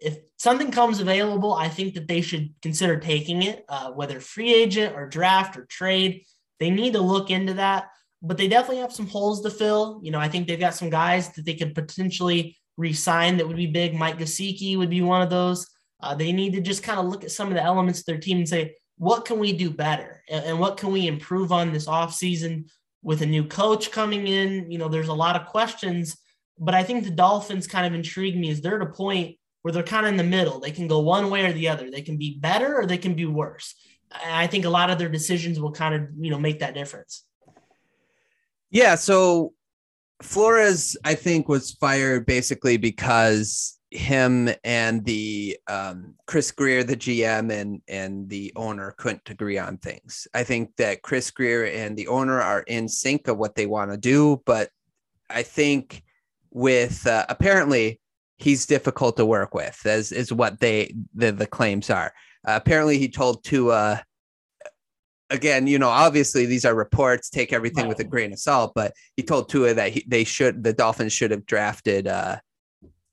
If something comes available, I think that they should consider taking it, uh, whether free agent or draft or trade. They need to look into that but they definitely have some holes to fill. You know, I think they've got some guys that they could potentially re-sign that would be big. Mike Gesicki would be one of those. Uh, they need to just kind of look at some of the elements of their team and say, what can we do better? And, and what can we improve on this offseason with a new coach coming in? You know, there's a lot of questions, but I think the Dolphins kind of intrigue me Is they're at a point where they're kind of in the middle. They can go one way or the other. They can be better or they can be worse. I think a lot of their decisions will kind of, you know, make that difference. Yeah. So Flores, I think, was fired basically because him and the um, Chris Grier, the GM, and and the owner couldn't agree on things. I think that Chris Grier and the owner are in sync of what they want to do, but I think with uh, apparently he's difficult to work with, as is what they the the claims are. Uh, apparently, he told Tua again, you know, obviously these are reports. Take everything right. with a grain of salt. But he told Tua that he, they should, the Dolphins should have drafted uh,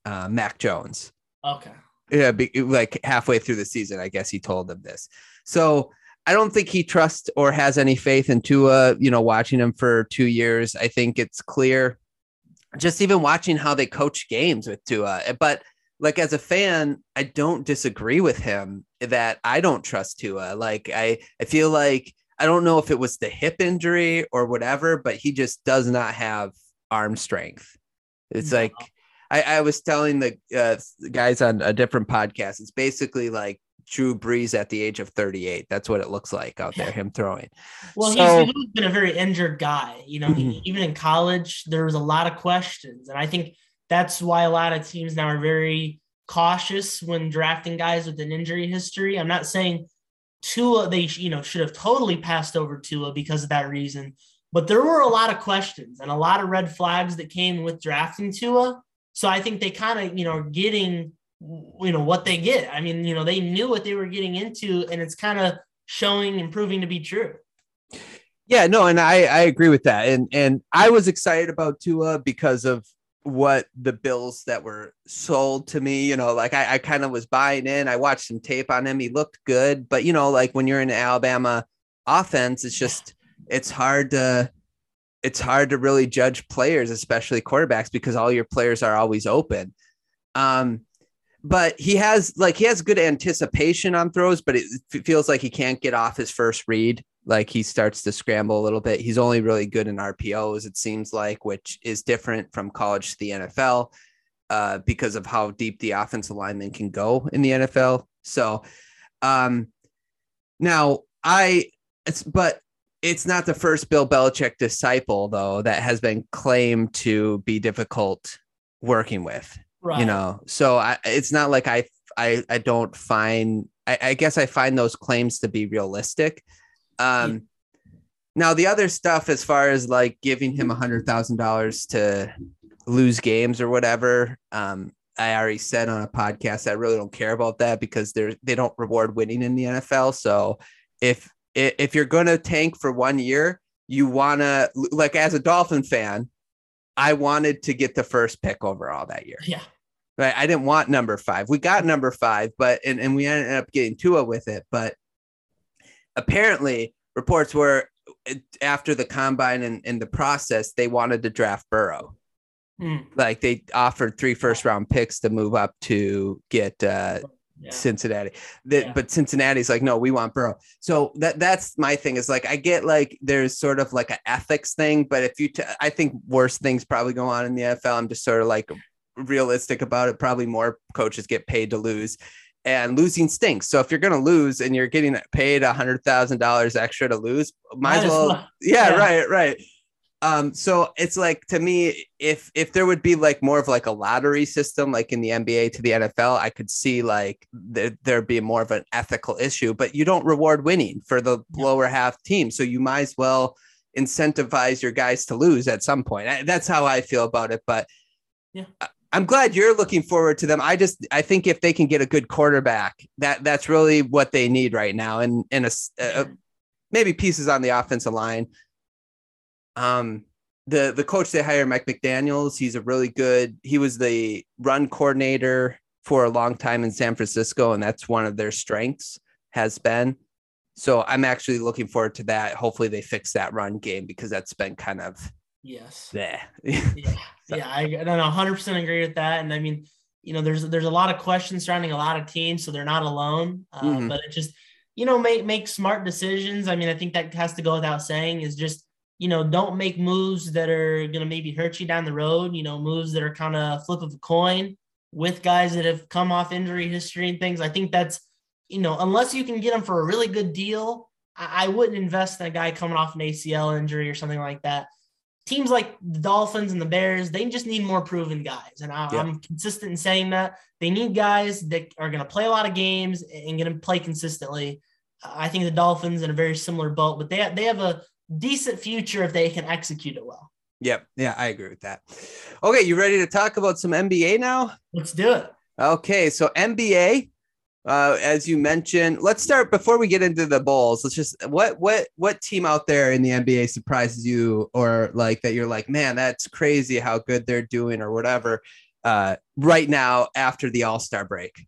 uh, Mac Jones. Okay. Yeah, be, like halfway through the season, I guess he told them this. So I don't think he trusts or has any faith in Tua. You know, watching him for two years, I think it's clear. Just even watching how they coach games with Tua, but like as a fan, I don't disagree with him that I don't trust Tua. Like I, I feel like I don't know if it was the hip injury or whatever, but he just does not have arm strength. It's no. like I, I, was telling the uh, guys on a different podcast. It's basically like Drew Brees at the age of 38. That's what it looks like out there, him throwing. Well, so, he's, he's been a very injured guy. You know, mm-hmm. even in college, there was a lot of questions. And I think that's why a lot of teams now are very cautious when drafting guys with an injury history. I'm not saying Tua they you know should have totally passed over Tua because of that reason, but there were a lot of questions and a lot of red flags that came with drafting Tua. So I think they kind of you know getting you know what they get. I mean you know they knew what they were getting into, and it's kind of showing and proving to be true. Yeah, no, and I I agree with that, and and I was excited about Tua because of what the bills that were sold to me you know like i, I kind of was buying in i watched some tape on him he looked good but you know like when you're in alabama offense it's just it's hard to it's hard to really judge players especially quarterbacks because all your players are always open um but he has like he has good anticipation on throws but it feels like he can't get off his first read like he starts to scramble a little bit. He's only really good in RPOs, it seems like, which is different from college to the NFL uh, because of how deep the offensive lineman can go in the NFL. So um, now I, it's, but it's not the first Bill Belichick disciple, though, that has been claimed to be difficult working with. Right. You know, so I, it's not like I, I, I don't find, I, I guess I find those claims to be realistic um, now the other stuff, as far as like giving him a hundred thousand dollars to lose games or whatever, um, I already said on a podcast I really don't care about that because they're they don't reward winning in the NFL. So if if you're gonna tank for one year, you wanna like as a Dolphin fan, I wanted to get the first pick overall that year. Yeah. Right. I didn't want number five. We got number five, but and, and we ended up getting Tua with it. But apparently reports were after the combine and, in the process, they wanted to draft Burrow. Mm. Like they offered three first round picks to move up to get uh, yeah. Cincinnati. The, yeah. But Cincinnati's like, no, we want Burrow. So that that's my thing is like I get like there's sort of like an ethics thing, but if you, t- I think worse things probably go on in the NFL. I'm just sort of like realistic about it. Probably more coaches get paid to lose and losing stinks. So if you're going to lose and you're getting paid a hundred thousand dollars extra to lose, might as well. <laughs> Yeah, yeah, right, right. Um, so it's like to me, if if there would be like more of like a lottery system, like in the NBA to the NFL, I could see like there there'd be more of an ethical issue. But you don't reward winning for the yeah. lower half team, so you might as well incentivize your guys to lose at some point. That's how I feel about it. But yeah, I'm glad you're looking forward to them. I just I think if they can get a good quarterback, that that's really what they need right now, and and a, a maybe pieces on the offensive line. Um, the the coach they hire, Mike McDaniel's, he's a really good. He was the run coordinator for a long time in San Francisco, and that's one of their strengths has been. So I'm actually looking forward to that. Hopefully they fix that run game because that's been kind of yes. Yeah. <laughs> yeah. Yeah. I, I don't know 100 percent agree with that. And I mean, you know, there's there's a lot of questions surrounding a lot of teams, so they're not alone. Uh, mm-hmm. But it just, you know, make make smart decisions. I mean, I think that has to go without saying. Is just you know, don't make moves that are going to maybe hurt you down the road, you know, moves that are kind of flip of a coin with guys that have come off injury history and things. I think that's, you know, unless you can get them for a really good deal, I, I wouldn't invest in a guy coming off an ACL injury or something like that. Teams like the Dolphins and the Bears, they just need more proven guys. And I, am consistent in saying that. They need guys that are going to play a lot of games and going to play consistently. I think the Dolphins in a very similar boat, but they, they have a decent future if they can execute it well. Yep. Yeah, I agree with that. Okay, you ready to talk about some NBA now? Let's do it. Okay, so NBA, uh, as you mentioned, let's start before we get into the Bulls. Let's just what what what team out there in the NBA surprises you, or like that you're like, man, that's crazy how good they're doing, or whatever. Uh, right now after the All Star break.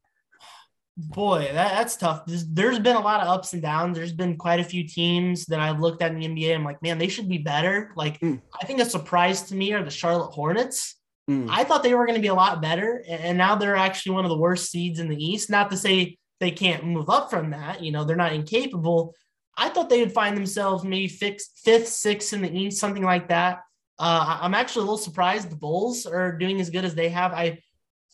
Boy, that, that's tough. There's, there's been a lot of ups and downs. There's been quite a few teams that I've looked at in the NBA. I'm like, man, they should be better. Like, mm. I think a surprise to me are the Charlotte Hornets. Mm. I thought they were going to be a lot better, and now they're actually one of the worst seeds in the East. Not to say they can't move up from that. You know, they're not incapable. I thought they would find themselves maybe fifth, fifth, sixth in the East, something like that. Uh, I'm actually a little surprised the Bulls are doing as good as they have. I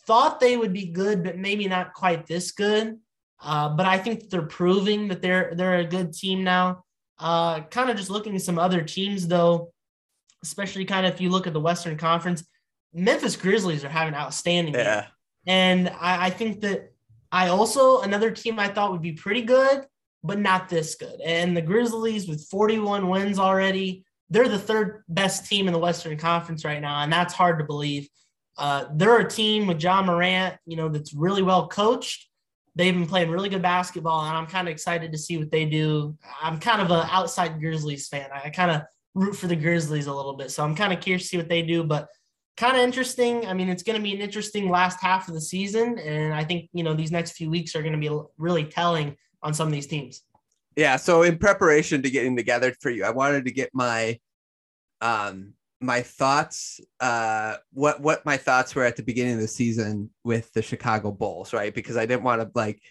thought they would be good, but maybe not quite this good. Uh, but I think they're proving that they're they're a good team now. Uh, kind of just looking at some other teams though, especially kind of if you look at the Western Conference, Memphis Grizzlies are having outstanding. Yeah. And I, I think that I also another team I thought would be pretty good, but not this good. And the Grizzlies with 41 wins already, they're the third best team in the Western Conference right now, and that's hard to believe. Uh, they're a team with Ja Morant, you know, that's really well coached. They've been playing really good basketball, and I'm kind of excited to see what they do. I'm kind of an outside Grizzlies fan. I, I kind of root for the Grizzlies a little bit, so I'm kind of curious to see what they do. But kind of interesting. I mean, it's going to be an interesting last half of the season, and I think you know these next few weeks are going to be really telling on some of these teams. Yeah. So in preparation to getting together for you, I wanted to get my um my thoughts uh what what my thoughts were at the beginning of the season with the Chicago Bulls, right? Because I didn't want to like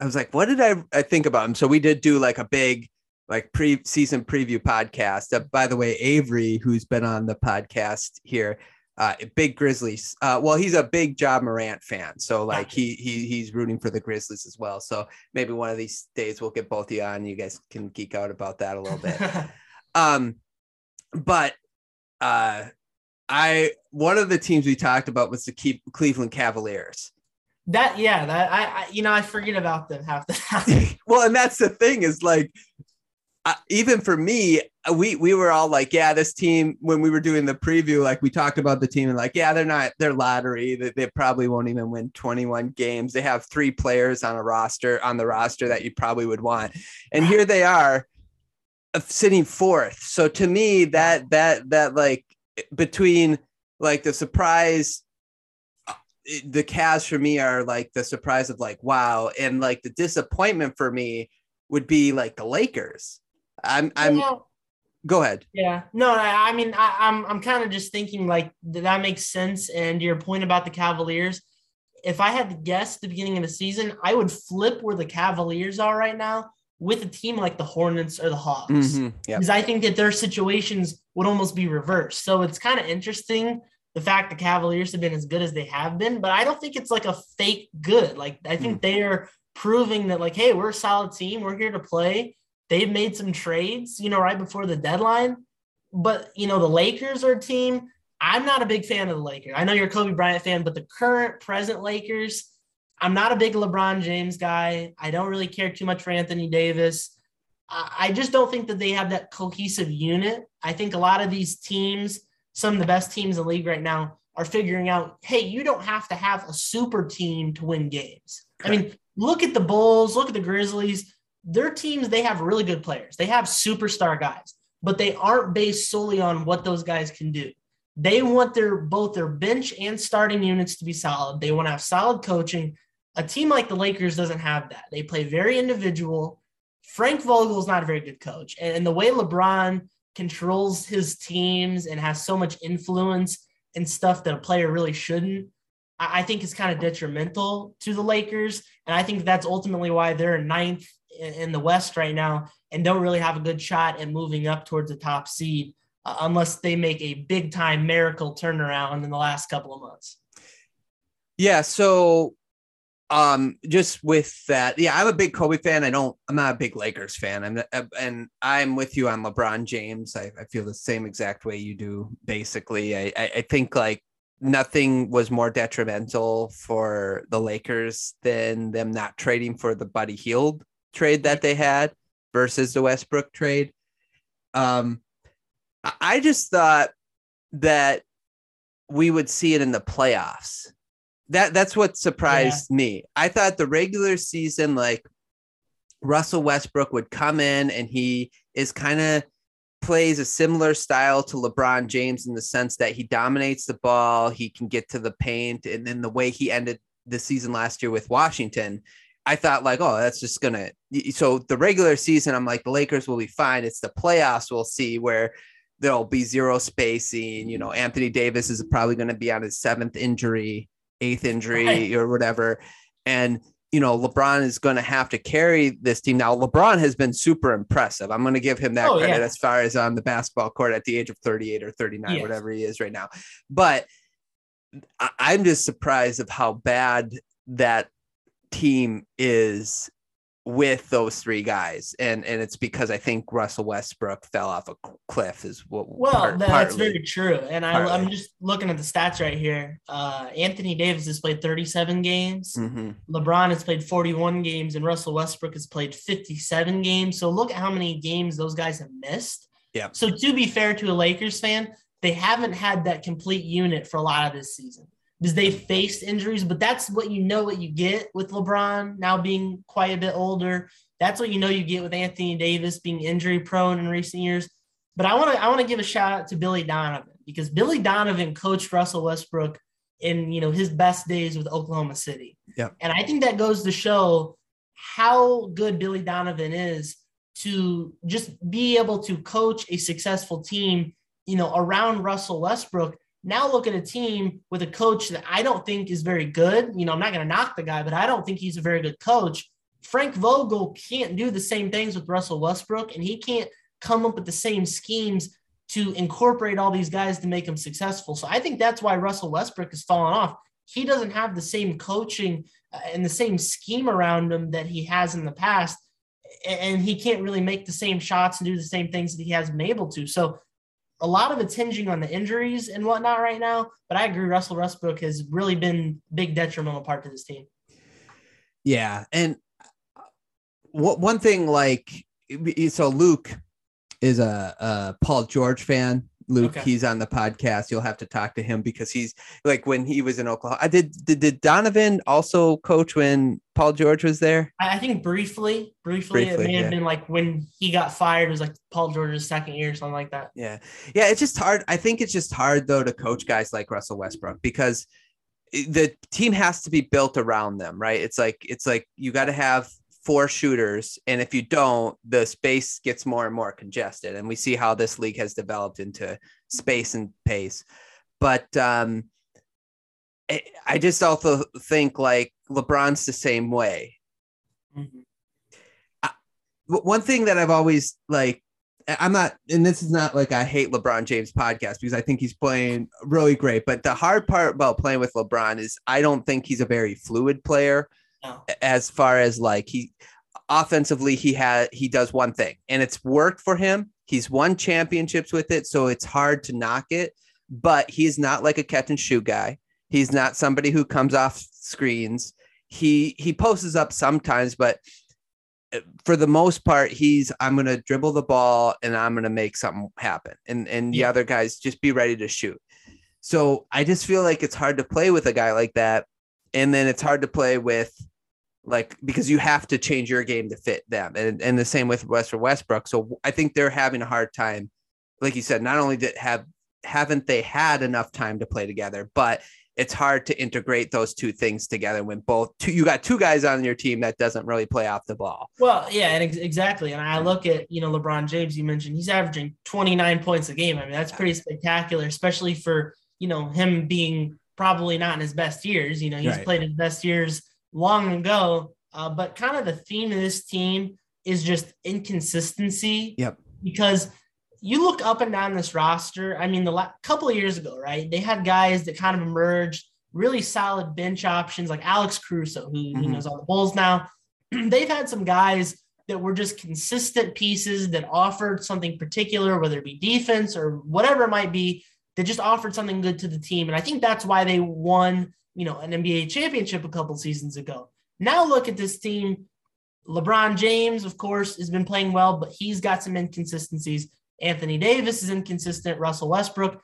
I was like, what did I, I think about them? So we did do like a big like pre-season preview podcast. Uh, by the way, Avery, who's been on the podcast here, uh, big Grizzlies. Uh, well, he's a big Ja Morant fan, so like he he he's rooting for the Grizzlies as well. So maybe one of these days we'll get both of you on. You guys can geek out about that a little bit. <laughs> um, but uh, I one of the teams we talked about was the keep Cleveland Cavaliers. That yeah, that I, I you know I forget about them half the time. <laughs> well, and that's the thing is like uh, even for me, we we were all like, yeah, this team when we were doing the preview, like we talked about the team and like, yeah, they're not they're lottery. They, they probably won't even win 21 games. They have three players on a roster on the roster that you probably would want, and here they are sitting fourth. So to me, that that that like between like the surprise, uh, the Cavs for me are like the surprise of like wow, and like the disappointment for me would be like the Lakers. I'm I'm. Yeah. Go ahead. Yeah. No, I, I mean I, I'm I'm kind of just thinking like that makes sense. And your point about the Cavaliers, if I had to guess the beginning of the season, I would flip where the Cavaliers are right now with a team like the Hornets or the Hawks. Mm-hmm. Yep. Because I think that their situations would almost be reversed. So it's kind of interesting the fact the Cavaliers have been as good as they have been, but I don't think it's like a fake good. Like I think mm. they are proving that like, hey, we're a solid team. We're here to play. They've made some trades, you know, right before the deadline. But you know, the Lakers are a team. I'm not a big fan of the Lakers. I know you're a Kobe Bryant fan, but the current present Lakers, I'm not a big LeBron James guy. I don't really care too much for Anthony Davis. I just don't think that they have that cohesive unit. I think a lot of these teams, some of the best teams in the league right now, are figuring out, hey, you don't have to have a super team to win games. Correct. I mean, look at the Bulls, look at the Grizzlies. Their teams, they have really good players. They have superstar guys, but they aren't based solely on what those guys can do. They want their both their bench and starting units to be solid. They want to have solid coaching. A team like the Lakers doesn't have that. They play very individual. Frank Vogel is not a very good coach. And, the way LeBron controls his teams and has so much influence and stuff that a player really shouldn't, I, I think is kind of detrimental to the Lakers. And I think that's ultimately why they're ninth in, in the West right now and don't really have a good shot at moving up towards the top seed uh, unless they make a big time miracle turnaround in the last couple of months. Yeah. So um just with that yeah i'm a big kobe fan. I don't i'm not a big lakers fan. I'm uh, and i'm with you on lebron james. I, I feel the same exact way you do basically. I, I, think like nothing was more detrimental for the lakers than them not trading for the buddy Hield trade that they had versus the westbrook trade. Um i just thought that we would see it in the playoffs that that's what surprised yeah. me. I thought the regular season, like Russell Westbrook would come in and he is kind of plays a similar style to LeBron James in the sense that he dominates the ball, he can get to the paint, and then the way he ended the season last year with Washington, I thought like, oh, that's just gonna. So the regular season, I'm like, the Lakers will be fine. It's the playoffs we'll see where there'll be zero spacing. You know, Anthony Davis is probably going to be on his seventh injury eighth injury right. or whatever. And you know, LeBron is going to have to carry this team. Now, LeBron has been super impressive. I'm going to give him that oh, credit yeah. as far as on the basketball court at the age of 38 or 39, yes. whatever he is right now. But I'm just surprised of how bad that team is with those three guys, and and it's because I think Russell Westbrook fell off a cliff. Is what? Well, part, that's partly, very true. And I, am just looking at the stats right here. Uh, Anthony Davis has played 37 games. Mm-hmm. LeBron has played 41 games, and Russell Westbrook has played 57 games. So look at how many games those guys have missed. Yeah. So to be fair to a Lakers fan, they haven't had that complete unit for a lot of this season because they faced injuries, but that's what you know what you get with LeBron now being quite a bit older. That's what you know you get with Anthony Davis being injury prone in recent years. But I want to I want to give a shout out to Billy Donovan because Billy Donovan coached Russell Westbrook in you know his best days with Oklahoma City. Yeah. And I think that goes to show how good Billy Donovan is to just be able to coach a successful team, you know, around Russell Westbrook now look at a team with a coach that I don't think is very good. You know, I'm not going to knock the guy, but I don't think he's a very good coach. Frank Vogel can't do the same things with Russell Westbrook, and he can't come up with the same schemes to incorporate all these guys to make them successful. So I think that's why Russell Westbrook has fallen off. He doesn't have the same coaching uh, and the same scheme around him that he has in the past. And he can't really make the same shots and do the same things that he has been able to. So a lot of it's hinging on the injuries and whatnot right now. But I agree, Russell Westbrook has really been big detrimental part to this team. Yeah, and what one thing like so Luke is a, a Paul George fan, Luke. Okay. He's on the podcast. You'll have to talk to him because he's like when he was in Oklahoma. I did, did did Donovan also coach when Paul George was there? I think briefly, briefly, briefly it may yeah. have been like when he got fired. It was like Paul George's second year, or something like that. Yeah, yeah. It's just hard. I think it's just hard though to coach guys like Russell Westbrook because eh, the team has to be built around them, right? It's like it's like you got to have four shooters. And if you don't, the space gets more and more congested. And we see how this league has developed into space and pace. But um, I just also think like LeBron's the same way. Mm-hmm. I, one thing that I've always like, I'm not, and this is not like I hate LeBron James podcast because I think he's playing really great. But the hard part about playing with LeBron is I don't think he's a very fluid player as far as like he offensively he had he does one thing and it's worked for him. He's won championships with it so it's hard to knock it but he's not like a catch and shoot guy. He's not somebody who comes off screens. He he posts up sometimes but uh, for the most part he's i'm going to dribble the ball and i'm going to make something happen and and the other guys just be ready to shoot. So I just feel like it's hard to play with a guy like that. And then it's hard to play with like because you have to change your game to fit them. And and the same with West Western Westbrook. So I think they're having a hard time. Like you said, not only did have haven't they had enough time to play together, but it's hard to integrate those two things together when both two you got two guys on your team that doesn't really play off the ball. Well, yeah, and ex- exactly. And I look at you know LeBron James. You mentioned he's averaging 29 points a game. I mean that's pretty spectacular, especially for you know him being probably not in his best years. You know he's right. played his best years long ago. Uh, but kind of the theme of this team is just inconsistency. Yep. Because you look up and down this roster. I mean, the la- couple of years ago, right? They had guys that kind of emerged, really solid bench options like Alex Caruso, who mm-hmm. you knows all the Bulls now. <clears throat> They've had some guys that were just consistent pieces that offered something particular, whether it be defense or whatever it might be, that just offered something good to the team. And I think that's why they won, you know, an NBA championship a couple seasons ago. Now look at this team. LeBron James, of course, has been playing well, but he's got some inconsistencies. Anthony Davis is inconsistent. Russell Westbrook,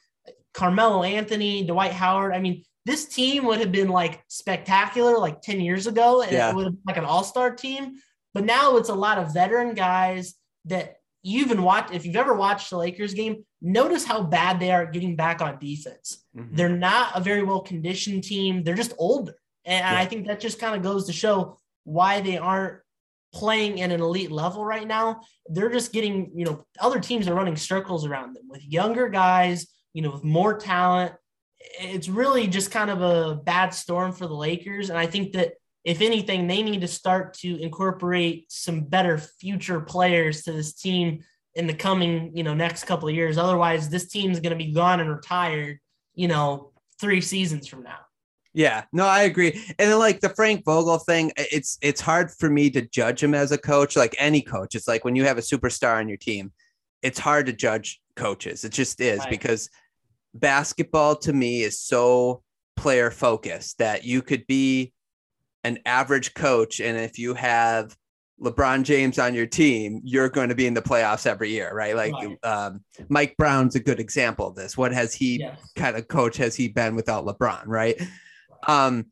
Carmelo Anthony, Dwight Howard. I mean, this team would have been like spectacular like 10 years ago. And yeah. it would have been like an all-star team. But now it's a lot of veteran guys that you even watch if you've ever watched the Lakers game, notice how bad they are getting back on defense. Mm-hmm. They're not a very well conditioned team. They're just older. And yeah. I think that just kind of goes to show why they aren't playing at an elite level right now. They're just getting, you know, other teams are running circles around them with younger guys, you know, with more talent. It's really just kind of a bad storm for the Lakers. And I think that if anything, they need to start to incorporate some better future players to this team in the coming, you know, next couple of years. Otherwise, this team is going to be gone and retired, you know, three seasons from now. Yeah, no, I agree. And then like the Frank Vogel thing, it's it's hard for me to judge him as a coach, like any coach. It's like when you have a superstar on your team, it's hard to judge coaches. It just is right. because basketball to me is so player focused that you could be an average coach and if you have LeBron James on your team, you're going to be in the playoffs every year, right? Like right. Um, Mike Brown's a good example of this. What has he yes. kind of coach has he been without LeBron, right? Um,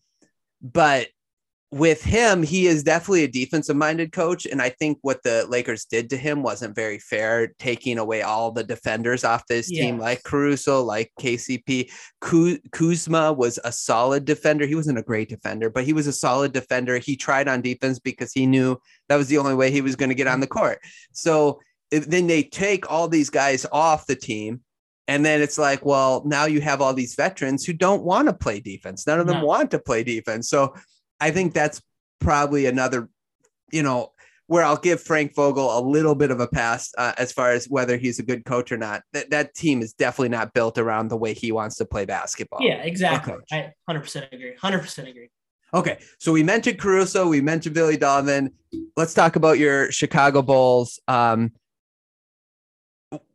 but with him, he is definitely a defensive minded coach. And I think what the Lakers did to him wasn't very fair, taking away all the defenders off this yes. team, like Caruso, like KCP. Kuzma was a solid defender. He wasn't a great defender, but he was a solid defender. He tried on defense because he knew that was the only way he was going to get on the court. So then they take all these guys off the team and then it's like, well, now you have all these veterans who don't want to play defense. None of them no. want to play defense. So I think that's probably another, you know, where I'll give Frank Vogel a little bit of a pass uh, as far as whether he's a good coach or not. That that team is definitely not built around the way he wants to play basketball. Yeah, exactly. I 100% agree. 100% agree. Okay, so we mentioned Caruso, we mentioned Billy Donovan. Let's talk about your Chicago Bulls. Um,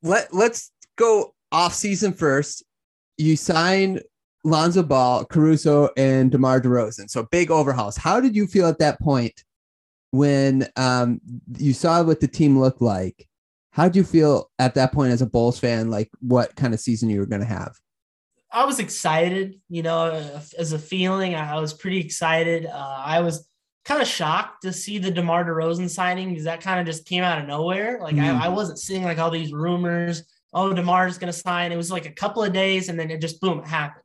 let let's go off season first, you sign Lonzo Ball, Caruso, and DeMar DeRozan. So big overhauls. How did you feel at that point when um, you saw what the team looked like? How did you feel at that point as a Bulls fan? Like what kind of season you were going to have? I was excited, you know, as a feeling. I was pretty excited. Uh, I was kind of shocked to see the DeMar DeRozan signing because that kind of just came out of nowhere. Like mm. I, I wasn't seeing like all these rumors oh, DeMar's going to sign. It was like a couple of days and then it just boom, it happened.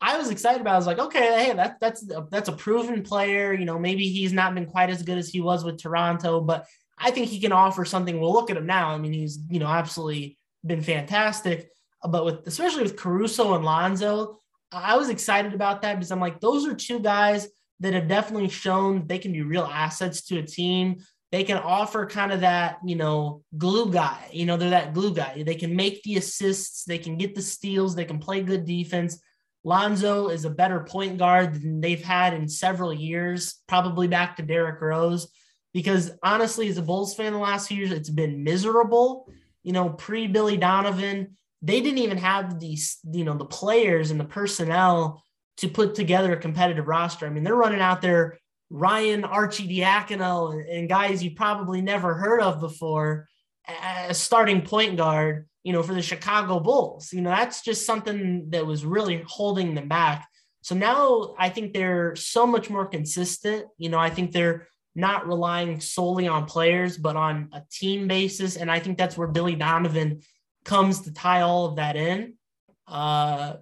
I was excited about. It. I was like, okay, hey, that, that's that's a proven player. You know, maybe he's not been quite as good as he was with Toronto, but I think he can offer something. We'll look at him now. I mean, he's you know absolutely been fantastic. But with especially with Caruso and Lonzo, I was excited about that because I'm like, those are two guys that have definitely shown they can be real assets to a team they can offer kind of that, you know, glue guy. You know, they're that glue guy. They can make the assists, they can get the steals, they can play good defense. Lonzo is a better point guard than they've had in several years, probably back to Derrick Rose. Because honestly, as a Bulls fan the last few years, it's been miserable. You know, pre Billy Donovan, they didn't even have these, you know, the players and the personnel to put together a competitive roster. I mean, they're running out there Ryan Arcidiacono and, and guys you probably never heard of before. A starting point guard, you know, for the Chicago Bulls. You know, that's just something that was really holding them back. So now I think they're so much more consistent. You know, I think they're not relying solely on players, but on a team basis. And I think that's where Billy Donovan comes to tie all of that in. Uh,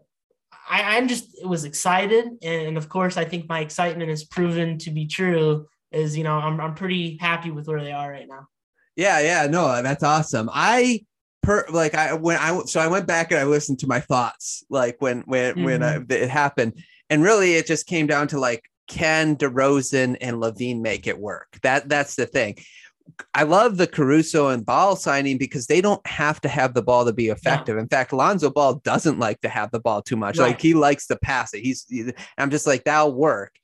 I, I'm just it was excited, and of course, I think my excitement is proven to be true. Is you know, I'm I'm pretty happy with where they are right now. Yeah, yeah, no, that's awesome. I per like I when I so I went back and I listened to my thoughts like when when mm-hmm. when I, it happened, and really it just came down to like can DeRozan and LaVine make it work? That that's the thing. I love the Caruso and Ball signing because they don't have to have the ball to be effective. In fact, Lonzo Ball doesn't like to have the ball too much. Right. Like he likes to pass it. He's, I'm just like that'll work.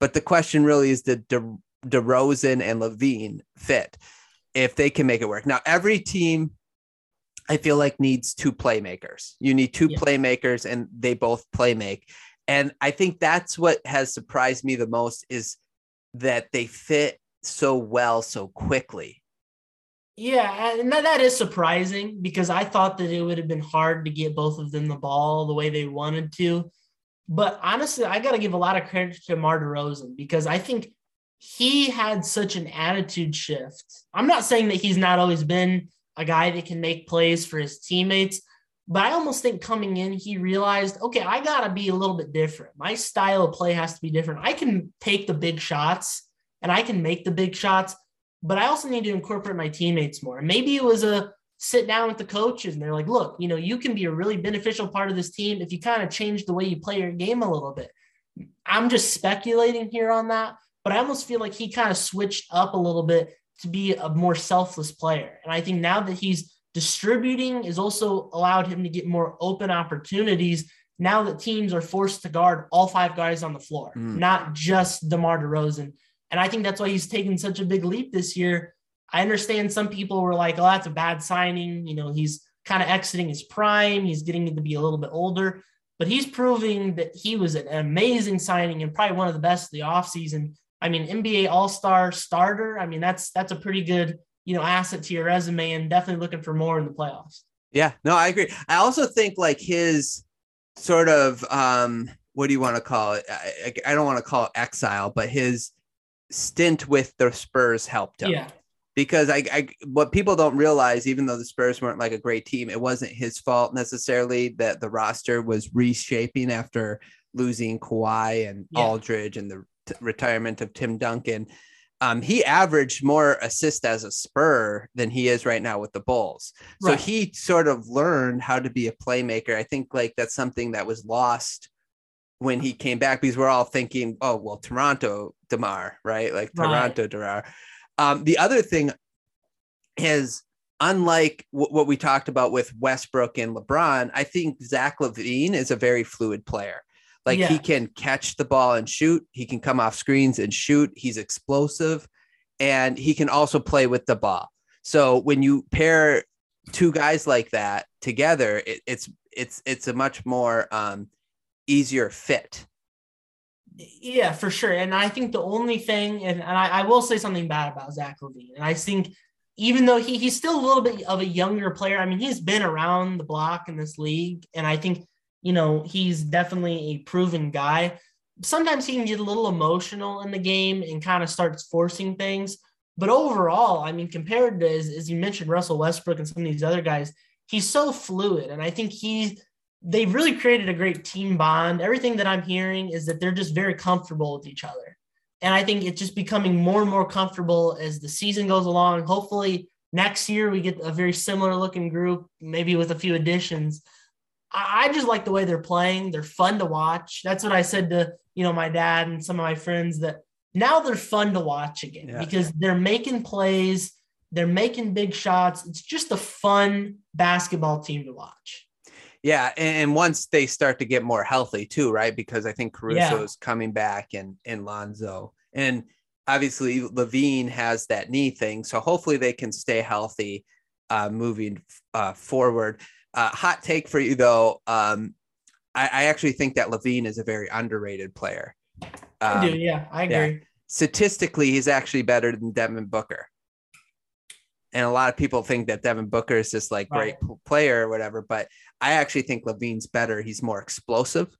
But the question really is the De, DeRozan and LaVine fit if they can make it work. Now, every team I feel like needs two playmakers. You need two yeah. playmakers and they both play make. And I think that's what has surprised me the most is that they fit so well so quickly. Yeah, and that, that is surprising because I thought that it would have been hard to get both of them the ball the way they wanted to. But honestly, I got to give a lot of credit to Mar DeRozan because I think he had such an attitude shift. I'm not saying that he's not always been a guy that can make plays for his teammates, but I almost think coming in, he realized, okay, I got to be a little bit different. My style of play has to be different. I can take the big shots and I can make the big shots, but I also need to incorporate my teammates more. And maybe it was a sit down with the coaches and they're like, look, you know, you can be a really beneficial part of this team if you kind of change the way you play your game a little bit. I'm just speculating here on that, but I almost feel like he kind of switched up a little bit to be a more selfless player. And I think now that he's distributing is also allowed him to get more open opportunities now that teams are forced to guard all five guys on the floor, mm. not just DeMar DeRozan. And I think that's why he's taken such a big leap this year. I understand some people were like, oh, that's a bad signing. You know, he's kind of exiting his prime. He's getting to be a little bit older, but he's proving that he was an amazing signing and probably one of the best of the offseason. I mean, NBA All-Star starter. I mean, that's that's a pretty good, you know, asset to your resume and definitely looking for more in the playoffs. Yeah, no, I agree. I also think like his sort of um what do you want to call it? I, I don't want to call it exile, but his stint with the Spurs helped him. Yeah. Because I, I, what people don't realize, even though the Spurs weren't like a great team, it wasn't his fault necessarily that the roster was reshaping after losing Kawhi and yeah. Aldridge and the t- retirement of Tim Duncan. Um, he averaged more assists as a Spur than he is right now with the Bulls. So right. he sort of learned how to be a playmaker. I think like that's something that was lost when he came back because we're all thinking, oh well, Toronto Demar, right? Like Toronto right. Demar. Um, the other thing is unlike w- what we talked about with Westbrook and LeBron, I think Zach LaVine is a very fluid player. Like yeah. he can catch the ball and shoot. He can come off screens and shoot. He's explosive, and he can also play with the ball. So when you pair two guys like that together, it, it's it's it's a much more um, easier fit. Yeah, for sure. And I think the only thing, and, and I, I, will say something bad about Zach LaVine, and I think even though he, he's still a little bit of a younger player, I mean, he's been around the block in this league, and I think, you know, he's definitely a proven guy. Sometimes he can get a little emotional in the game and kind of starts forcing things. But overall, I mean, compared to, as, as you mentioned, Russell Westbrook and some of these other guys, he's so fluid. And I think he they've really created a great team bond. Everything that I'm hearing is that they're just very comfortable with each other. And I think it's just becoming more and more comfortable as the season goes along. Hopefully, next year we get a very similar looking group, maybe with a few additions. I just like the way they're playing. They're fun to watch. That's what I said to you know my dad and some of my friends that now they're fun to watch again yeah. because they're making plays, they're making big shots. It's just a fun basketball team to watch. Yeah, and once they start to get more healthy too, right? Because I think Caruso yeah. is coming back and and Lonzo, and obviously LaVine has that knee thing, so hopefully they can stay healthy uh, moving uh, forward. Uh, hot take for you though, um, I, I, actually think that LaVine is a very underrated player. Um, I do, yeah, I agree. Yeah. Statistically, he's actually better than Devin Booker and a lot of people think that Devin Booker is just like great player or whatever, but I actually think LaVine's better. He's more explosive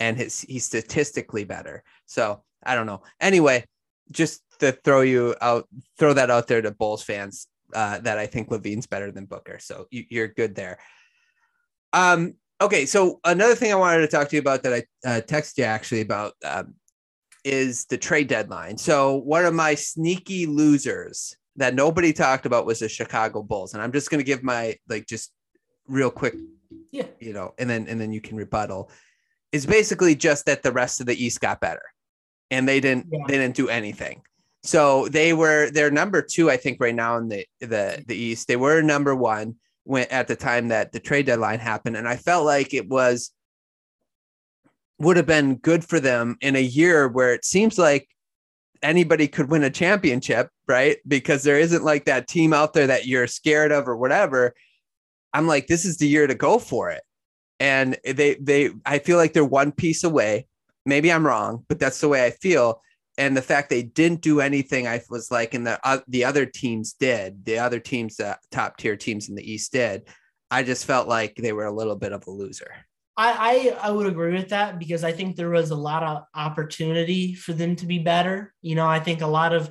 and his he's statistically better. So I don't know. Anyway, just to throw you out, throw that out there to Bulls fans uh, that I think LaVine's better than Booker. So you, you're good there. Um, okay, so another thing I wanted to talk to you about that I uh, texted you actually about um, is the trade deadline. So one of my sneaky losers that nobody talked about was the Chicago Bulls, and I'm just going to give my like just real quick, yeah, you know, and then and then you can rebuttal. Is basically just that the rest of the East got better, and they didn't yeah. they didn't do anything. So they were they're number two, I think, right now in the the the East. They were number one when at the time that the trade deadline happened, and I felt like it was would have been good for them in a year where it seems like anybody could win a championship, right? Because there isn't like that team out there that you're scared of or whatever. I'm like, this is the year to go for it. And they, they, I feel like they're one piece away. Maybe I'm wrong, but that's the way I feel. And the fact they didn't do anything, I was like, and the uh, the other teams did. The other teams, the top tier teams in the East did. I just felt like they were a little bit of a loser. I, I, I would agree with that because I think there was a lot of opportunity for them to be better. You know, I think a lot of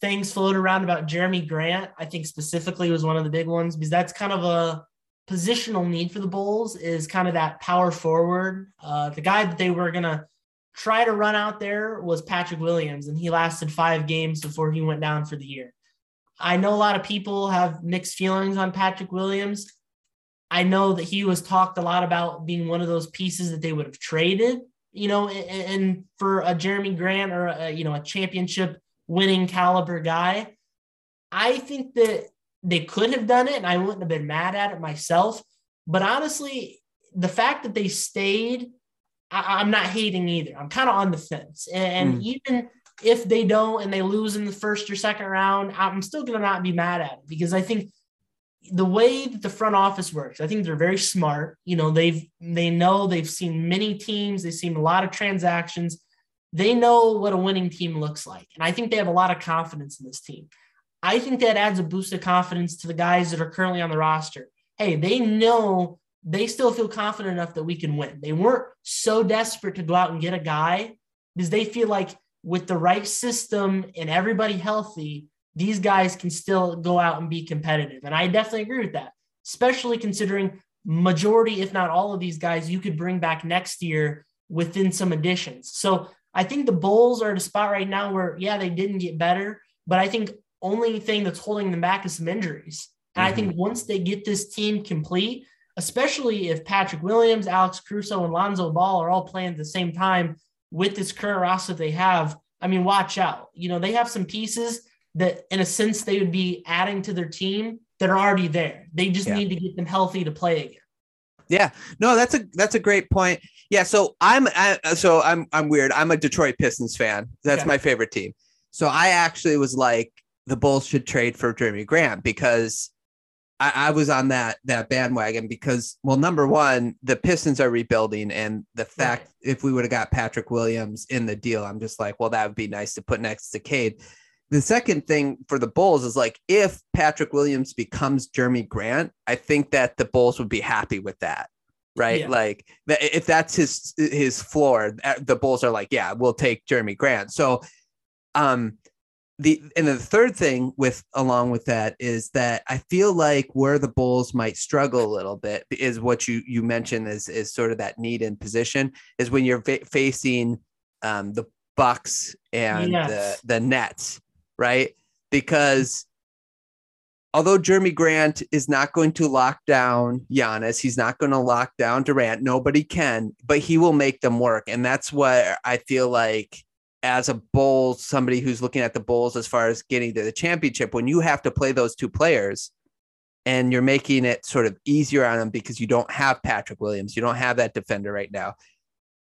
things floated around about Jerami Grant. I think specifically was one of the big ones because that's kind of a positional need for the Bulls is kind of that power forward. Uh, the guy that they were gonna try to run out there was Patrick Williams, and he lasted five games before he went down for the year. I know a lot of people have mixed feelings on Patrick Williams. I know that he was talked a lot about being one of those pieces that they would have traded, you know, and, for a Jerami Grant or a, you know a championship winning caliber guy. I think that they could have done it, and I wouldn't have been mad at it myself. But honestly, the fact that they stayed, I, am not hating either. I'm kind of on the fence, and, mm. even if they don't and they lose in the first or second round, I'm still gonna not be mad at it because I think the way that the front office works, I think they're very smart. You know, they've they know they've seen many teams, they've seen a lot of transactions. They know what a winning team looks like. And I think they have a lot of confidence in this team. I think that adds a boost of confidence to the guys that are currently on the roster. Hey, they know they still feel confident enough that we can win. They weren't so desperate to go out and get a guy because they feel like with the right system and everybody healthy, these guys can still go out and be competitive. And I definitely agree with that, especially considering majority, if not all of these guys, you could bring back next year within some additions. So I think the Bulls are at a spot right now where, yeah, they didn't get better, but I think only thing that's holding them back is some injuries. And mm-hmm. I think once they get this team complete, especially if Patrick Williams, Alex Caruso, and Lonzo Ball are all playing at the same time with this current roster they have, I mean, watch out. You know, they have some pieces that in a sense they would be adding to their team that are already there. They just yeah. need to get them healthy to play again. Yeah, no, that's a that's a great point. Yeah, so I'm I, so I'm I'm weird. I'm a Detroit Pistons fan. That's okay. my favorite team. So I actually was like the Bulls should trade for Jerami Grant because I, I, was on that that bandwagon because well, number one, the Pistons are rebuilding, and the fact right. if we would have got Patrick Williams in the deal, I'm just like, well, that would be nice to put next to Cade the second thing for the Bulls is like if Patrick Williams becomes Jerami Grant, I think that the Bulls would be happy with that. Right. Yeah. Like if that's his his floor, the Bulls are like, yeah, we'll take Jerami Grant. So um the and the third thing with along with that is that I feel like where the Bulls might struggle a little bit is what you you mentioned is is sort of that need in position is when you're fa- facing um, the Bucks and yes. the the Nets right? Because although Jerami Grant is not going to lock down Giannis, he's not going to lock down Durant. Nobody can, but he will make them work. And that's what I feel like as a bull, somebody who's looking at the Bulls as far as getting to the championship, when you have to play those two players and you're making it sort of easier on them because you don't have Patrick Williams, you don't have that defender right now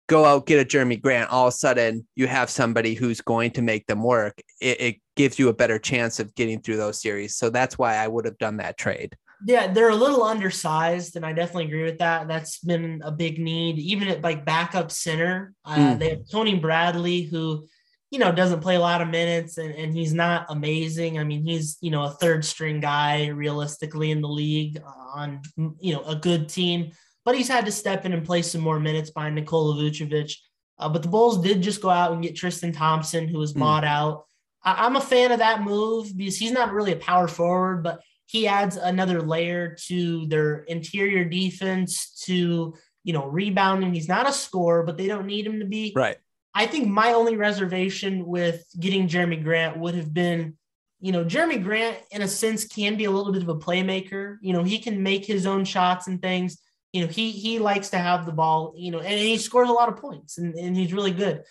go out get a Jerami Grant, all of a sudden you have somebody who's going to make them work. It, it, gives you a better chance of getting through those series. So that's why I would have done that trade. Yeah, they're a little undersized, and I definitely agree with that. That's been a big need, even at like backup center. Uh, mm. They have Tony Bradley, who you know, doesn't play a lot of minutes and, and he's not amazing. I mean, he's, you know, a third string guy realistically in the league on, you know, a good team, but he's had to step in and play some more minutes behind Nikola Vucevic. Uh, but the Bulls did just go out and get Tristan Thompson, who was mm. bought out. I, I'm a fan of that move because he's not really a power forward, but he adds another layer to their interior defense to, you know, rebounding. He's not a scorer, but they don't need him to be. Right. I think my only reservation with getting Jerami Grant would have been, you know, Jerami Grant in a sense can be a little bit of a playmaker. You know, he can make his own shots and things. You know, he he likes to have the ball, you know, and he scores a lot of points and, and he's really good.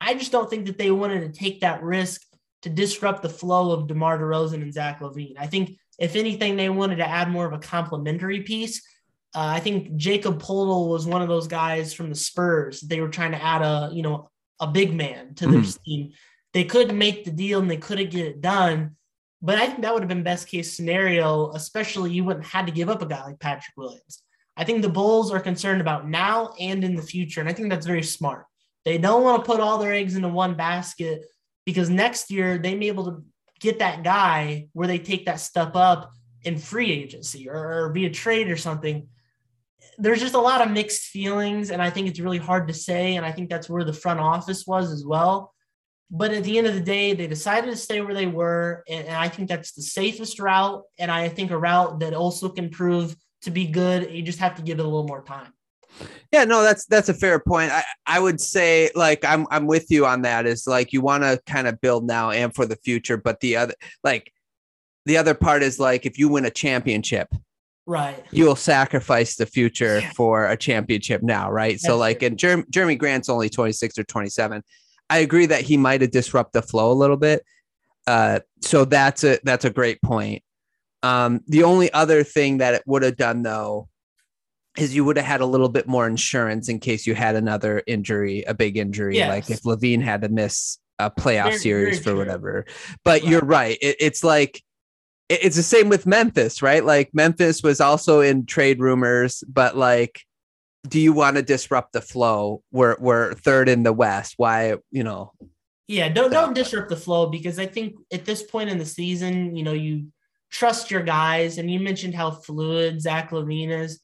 I just don't think that they wanted to take that risk to disrupt the flow of DeMar DeRozan and Zach LaVine. I think if anything, they wanted to add more of a complementary piece. Uh, I think Jakob Poeltl was one of those guys from the Spurs. They were trying to add a, you know, a big man to their mm. team. They couldn't make the deal and they couldn't get it done. But I think that would have been best case scenario, especially you wouldn't have had to give up a guy like Patrick Williams. I think the Bulls are concerned about now and in the future. And I think that's very smart. They don't want to put all their eggs into one basket because next year they may be able to get that guy where they take that step up in free agency or, or trade or something there's just a lot of mixed feelings, and I think it's really hard to say. And I think that's where the front office was as well. But at the end of the day, they decided to stay where they were, and, and I think that's the safest route. And I think a route that also can prove to be good. You just have to give it a little more time. Yeah, no, that's that's a fair point. I, I would say like I'm I'm with you on that. Is like you want to kind of build now and for the future, but the other like the other part is like if you win a championship, right you'll sacrifice the future yeah. for a championship now right That's so like true. and Jer- jerami grant's only 26 or 27 i agree that he might have disrupted the flow a little bit uh, so that's a that's a great point um, the only other thing that it would have done though is you would have had a little bit more insurance in case you had another injury a big injury yes. like if LaVine had to miss a playoff very, series very for whatever but right. you're right it, it's like it's the same with Memphis, right? Like Memphis was also in trade rumors, but like, do you want to disrupt the flow? We're we're third in the West. Why, you know? Yeah, don't don't disrupt the flow because I think at this point in the season, you know, you trust your guys, and you mentioned how fluid Zach LaVine is.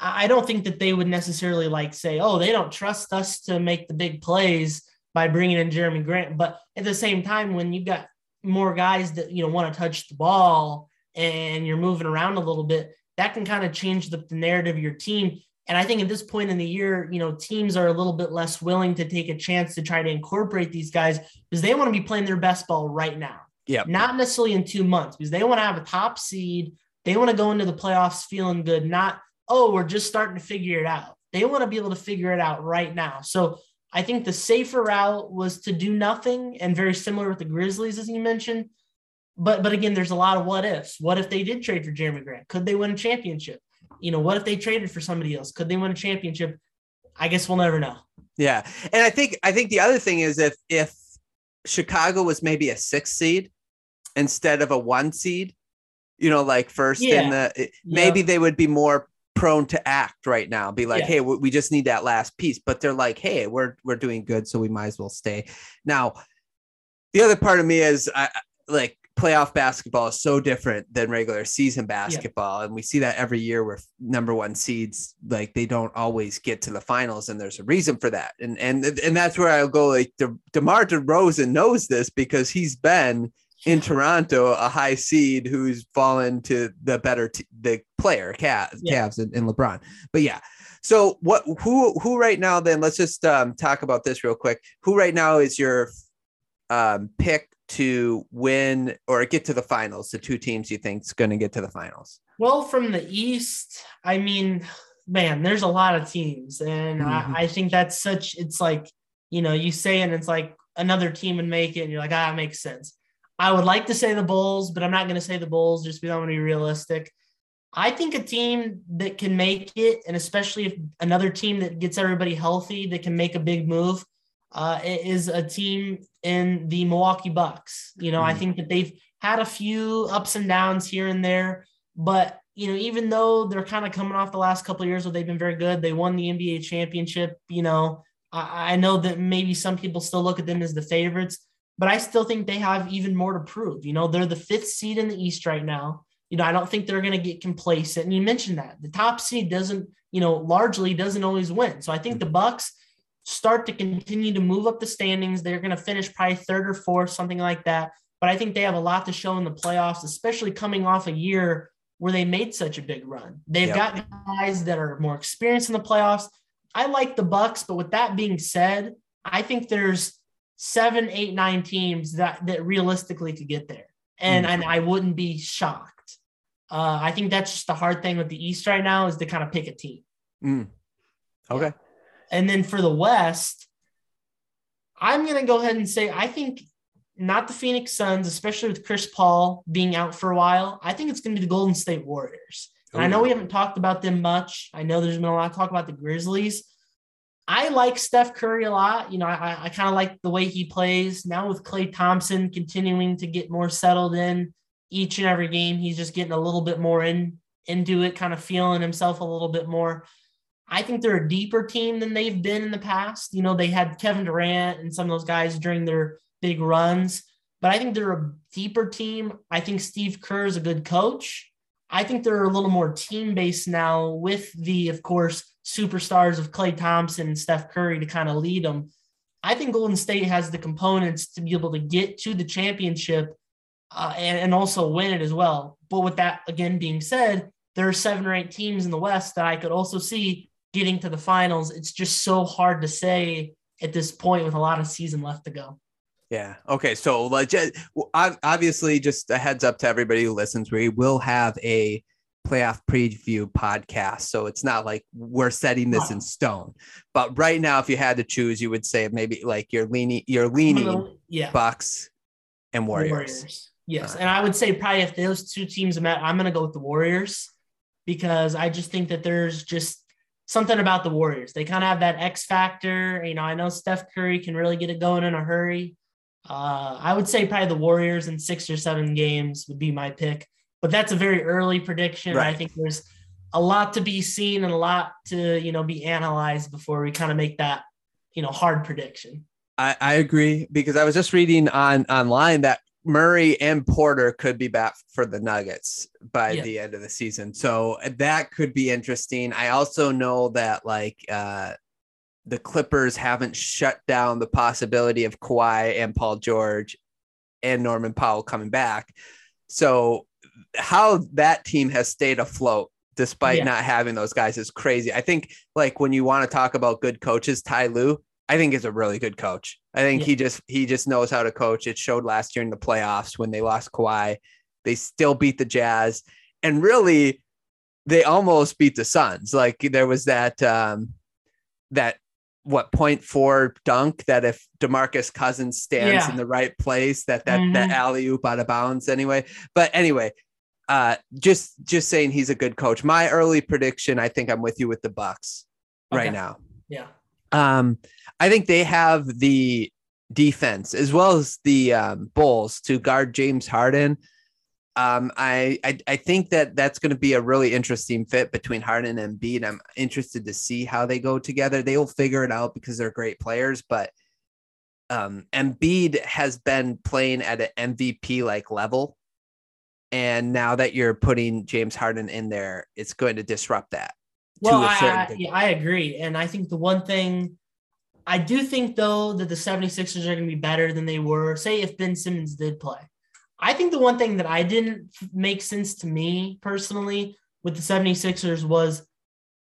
I don't think that they would necessarily like say, "Oh, they don't trust us to make the big plays by bringing in Jerami Grant." But at the same time, when you've got more guys that you know want to touch the ball and you're moving around a little bit, that can kind of change the, the narrative of your team. And I think at this point in the year, you know, teams are a little bit less willing to take a chance to try to incorporate these guys because they want to be playing their best ball right now. Yeah. Not necessarily in two months because they want to have a top seed. They want to go into the playoffs feeling good, not, oh, we're just starting to figure it out. They want to be able to figure it out right now. So I think the safer route was to do nothing and very similar with the Grizzlies, as you mentioned. But but again, there's a lot of what ifs. What if they did trade for Jerami Grant? Could they win a championship? You know, what if they traded for somebody else? Could they win a championship? I guess we'll never know. Yeah. And I think I think the other thing is if if Chicago was maybe a six seed instead of a one seed, you know, like first yeah. in the maybe they would be more prone to act right now be like yeah. hey we just need that last piece but they're like hey we're we're doing good so we might as well stay now the other part of me is i like playoff basketball is so different than regular season basketball yeah. and we see that every year where number one seeds like they don't always get to the finals and there's a reason for that and and and that's where i'll go like De- demar DeRozan knows this because he's been in Toronto, a high seed who's fallen to the better t- the player, Cavs, yeah. Cavs and, and, LeBron. But yeah, so what? Who who right now? Then let's just um, talk about this real quick. Who right now is your um, pick to win or get to the finals? The two teams you think is going to get to the finals? Well, from the East, I mean, man, there's a lot of teams, and mm-hmm. I, I think that's such. It's like you know, you say, and it's like another team and make it, and you're like, ah, it makes sense I would like to say the Bulls, but I'm not going to say the Bulls just because I want to be realistic. I think a team that can make it, and especially if another team that gets everybody healthy that can make a big move, uh, is a team in the Milwaukee Bucks. You know, mm. I think that they've had a few ups and downs here and there, but you know, even though they're kind of coming off the last couple of years where they've been very good, they won the NBA championship. You know, I, I know that maybe some people still look at them as the favorites, but I still think they have even more to prove. You know, they're the fifth seed in the East right now. You know, I don't think they're going to get complacent. And you mentioned that the top seed doesn't, you know, largely doesn't always win. So I think the Bucks start to continue to move up the standings. They're going to finish probably third or fourth, something like that. But I think they have a lot to show in the playoffs, especially coming off a year where they made such a big run. They've yep. got guys that are more experienced in the playoffs. I like the Bucks, but with that being said, I think there's seven, eight, nine teams that that realistically could get there, and mm. and I wouldn't be shocked. Uh, I think that's just the hard thing with the East right now is to kind of pick a team. Mm. Okay. And then for the West, I'm gonna go ahead and say I think not the Phoenix Suns, especially with Chris Paul being out for a while. I think it's going to be the Golden State Warriors. And I know we haven't talked about them much. I know there's been a lot of talk about the Grizzlies. I like Steph Curry a lot. You know, I, I kind of like the way he plays. Now with Klay Thompson continuing to get more settled in each and every game, he's just getting a little bit more in into it, kind of feeling himself a little bit more. I think they're a deeper team than they've been in the past. You know, they had Kevin Durant and some of those guys during their big runs, but I think they're a deeper team. I think Steve Kerr is a good coach. I think they're a little more team based now with the, of course, superstars of Klay Thompson and Steph Curry to kind of lead them. I think Golden State has the components to be able to get to the championship uh, and, and also win it as well. But with that, again, being said, there are seven or eight teams in the West that I could also see getting to the finals. It's just so hard to say at this point with a lot of season left to go. Yeah. Okay. So, like, obviously, just a heads up to everybody who listens, we will have a playoff preview podcast. So it's not like we're setting this in stone. But right now, if you had to choose, you would say maybe like you're leaning, you're leaning, yeah, Bucks and Warriors. Warriors. Yes, and I would say probably if those two teams met, I'm going to go with the Warriors because I just think that there's just something about the Warriors. They kind of have that X factor. You know, I know Steph Curry can really get it going in a hurry. Uh, I would say probably the Warriors in six or seven games would be my pick, but that's a very early prediction. Right. I think there's a lot to be seen and a lot to you know be analyzed before we kind of make that you know hard prediction. I, I agree because I was just reading on online that Murray and Porter could be back for the Nuggets by yeah. the end of the season. So that could be interesting. I also know that like uh the Clippers haven't shut down the possibility of Kawhi and Paul George and Norman Powell coming back. So how that team has stayed afloat despite yeah. not having those guys is crazy. I think like when you want to talk about good coaches, Ty Lue, I think is a really good coach. I think yeah. he just he just knows how to coach. It showed last year in the playoffs when they lost Kawhi. They still beat the Jazz. And really, they almost beat the Suns. Like there was that um that what point four dunk that if Demarcus Cousins stands yeah. in the right place, that that mm-hmm. that alley oop out of bounds anyway. But anyway, uh, just just saying he's a good coach. My early prediction, I think I'm with you with the Bucks okay. right now. Yeah. Um, I think they have the defense as well as the um, Bulls to guard James Harden um, I, I, I think that that's going to be a really interesting fit between Harden and Embiid. I'm interested to see how they go together. They will figure it out because they're great players, but um, Embiid has been playing at an MVP like level, and now that you're putting James Harden in there, it's going to disrupt that. Well, I, I, yeah, I agree, and I think the one thing I do think though that the 76ers are going to be better than they were. Say if Ben Simmons did play I think the one thing that I didn't make sense to me personally with the 76ers was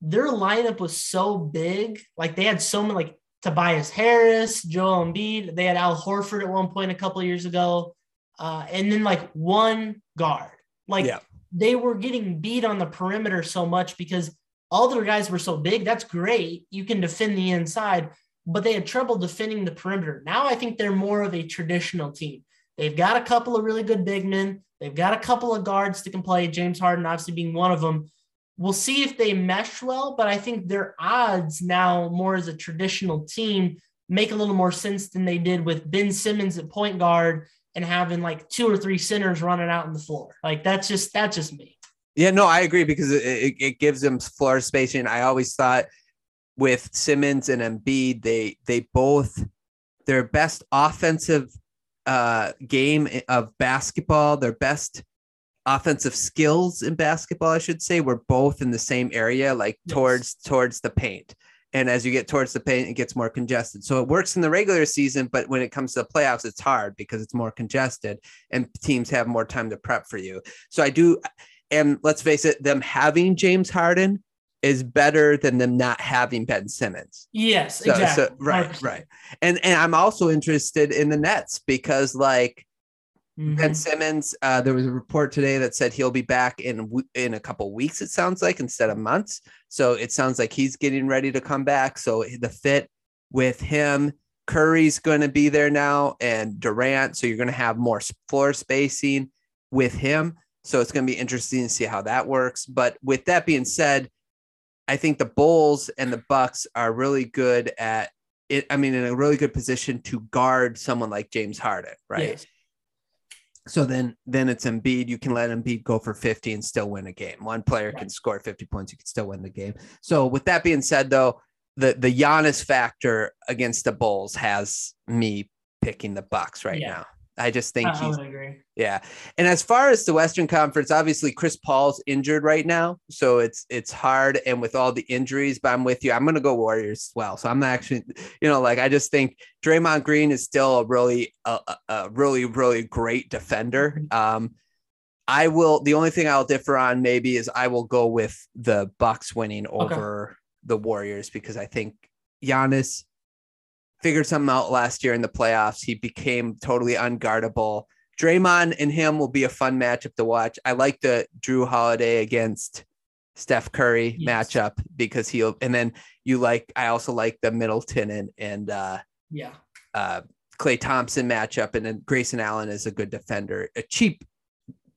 their lineup was so big. Like they had so many, like Tobias Harris, Joel Embiid. They had Al Horford at one point a couple years ago. Uh, and then like one guard. Like yeah. they were getting beat on the perimeter so much because all their guys were so big. That's great. You can defend the inside, but they had trouble defending the perimeter. Now I think they're more of a traditional team. They've got a couple of really good big men. They've got a couple of guards that can play, James Harden obviously being one of them. We'll see if they mesh well, but I think their odds now, more as a traditional team, make a little more sense than they did with Ben Simmons at point guard and having like two or three centers running out on the floor. Like that's just that's just me. Yeah, no, I agree because it, it, gives them floor spacing. I always thought with Simmons and Embiid, they they both their best offensive uh, game of basketball, their best offensive skills in basketball, I should say, were both in the same area, like Yes. towards towards the paint. And as you get towards the paint, it gets more congested. So it works in the regular season, but when it comes to the playoffs, it's hard because it's more congested and teams have more time to prep for you. So I do, and let's face it, them having James Harden is better than them not having Ben Simmons. Yes, So, exactly. so right, 100%. right. And and I'm also interested in the Nets because like Mhm. Ben Simmons, uh, there was a report today that said he'll be back in in a couple weeks. It sounds like instead of months. So it sounds like he's getting ready to come back. So the fit with him, Curry's going to be there now, and Durant. So you're going to have more floor spacing with him. So it's going to be interesting to see how that works. But with that being said, I think the Bulls and the Bucks are really good at it. I mean, in a really good position to guard someone like James Harden, right? Yes. So then then it's Embiid. You can let Embiid go for 50 and still win a game. One player can score 50 points, you can still win the game. So with that being said, though, the the Giannis factor against the Bulls has me picking the Bucks right Yeah. now. I just think I, I he's would agree. yeah. And as far as the Western Conference, obviously Chris Paul's injured right now, so it's it's hard. And with all the injuries, but I'm with you. I'm gonna go Warriors as well. So I'm not actually, you know, like I just think Draymond Green is still a really a, a- a really really great defender. Um, I will. The only thing I'll differ on maybe is I will go with the Bucks winning over the Warriors because I think Giannis figured something out last year in the playoffs. He became totally unguardable. Draymond and him will be a fun matchup to watch. I like the Jrue Holiday against Steph Curry Yes. matchup because he'll and then you like I also like the Middleton and and uh Yeah. uh Klay Thompson matchup and then Grayson Allen is a good defender, a cheap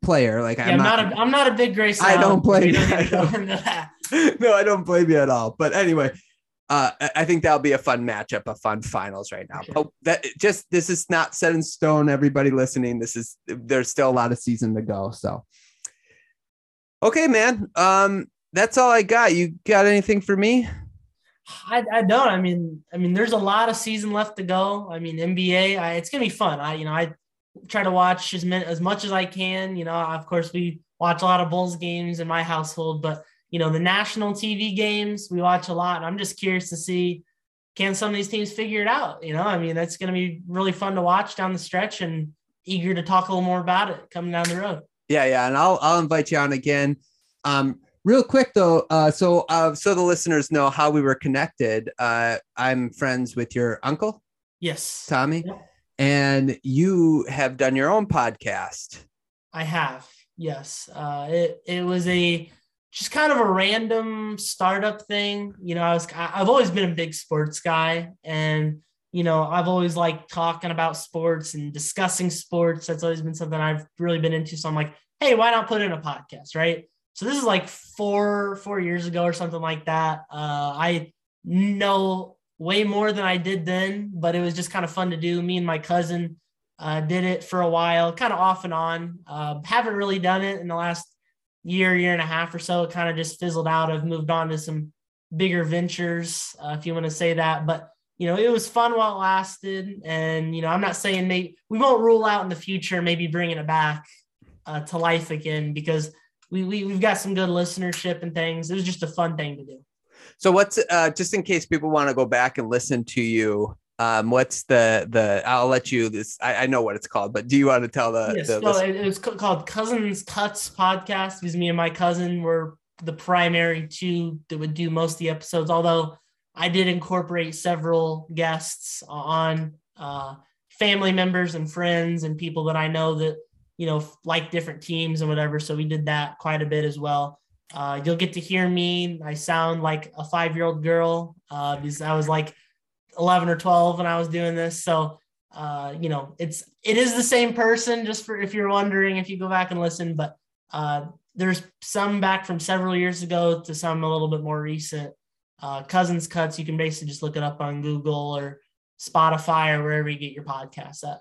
player. Like Yeah, I'm not, not, a, I'm not a big Grayson. I don't play We don't that. need to go into that. <laughs> no, I don't blame you at all. But anyway, uh, I- think that'll be a fun matchup, a fun finals right now. Okay. But that just this is not set in stone. Everybody listening, this is there's still a lot of season to go. So, okay, man. Um, that's all I got. You got anything for me? I, I don't. I mean, I mean, there's a lot of season left to go. I mean, NBA, I, it's gonna be fun. I, you know, I try to watch as many, as much as I can. You know, of course, we watch a lot of Bulls games in my household, but you know, the national TV games we watch a lot. And I'm just curious to see can some of these teams figure it out. You know, I mean, that's gonna be really fun to watch down the stretch, and eager to talk a little more about it coming down the road. Yeah, yeah, and I'll I'll invite you on again. Um, real quick though, uh, so uh, so the listeners know how we were connected. Uh, I'm friends with your uncle Yes, Tommy, Yeah. and you have done your own podcast. I have. Yes. Uh, it it was a just kind of a random startup thing. You know, I was I've always been a big sports guy, and you know, I've always liked talking about sports and discussing sports. That's always been something I've really been into. So I'm like, hey, why not put in a podcast, right? So this is like four four years ago or something like that. Uh, I know way more than I did then, but it was just kind of fun to do. Me and my cousin uh, did it for a while, kind of off and on. Uh, haven't really done it in the last year, year and a half or so. Kind of just fizzled out. I've moved on to some bigger ventures, uh, if you want to say that. But you know, it was fun while it lasted, and you know, I'm not saying maybe we won't rule out in the future maybe bringing it back uh, to life again because we, we we've got some good listenership and things. It was just a fun thing to do. So what's uh, just in case people want to go back and listen to you? Um, what's the the? I'll let you. This I, I know what it's called, but do you want to tell the? yes, the so listen- it, it was called Cousins Cuts Podcast because me and my cousin were the primary two that would do most of the episodes. Although I did incorporate several guests on uh, family members and friends and people that I know that you know like different teams and whatever. So we did that quite a bit as well. Uh, you'll get to hear me. I sound like a five year old girl uh, because I was like 11 or 12 when I was doing this. So uh, you know, it's it is the same person. Just for if you're wondering, if you go back and listen, but uh, there's some back from several years ago to some a little bit more recent. Uh, Cousins cuts. You can basically just look it up on Google or Spotify or wherever you get your podcasts at.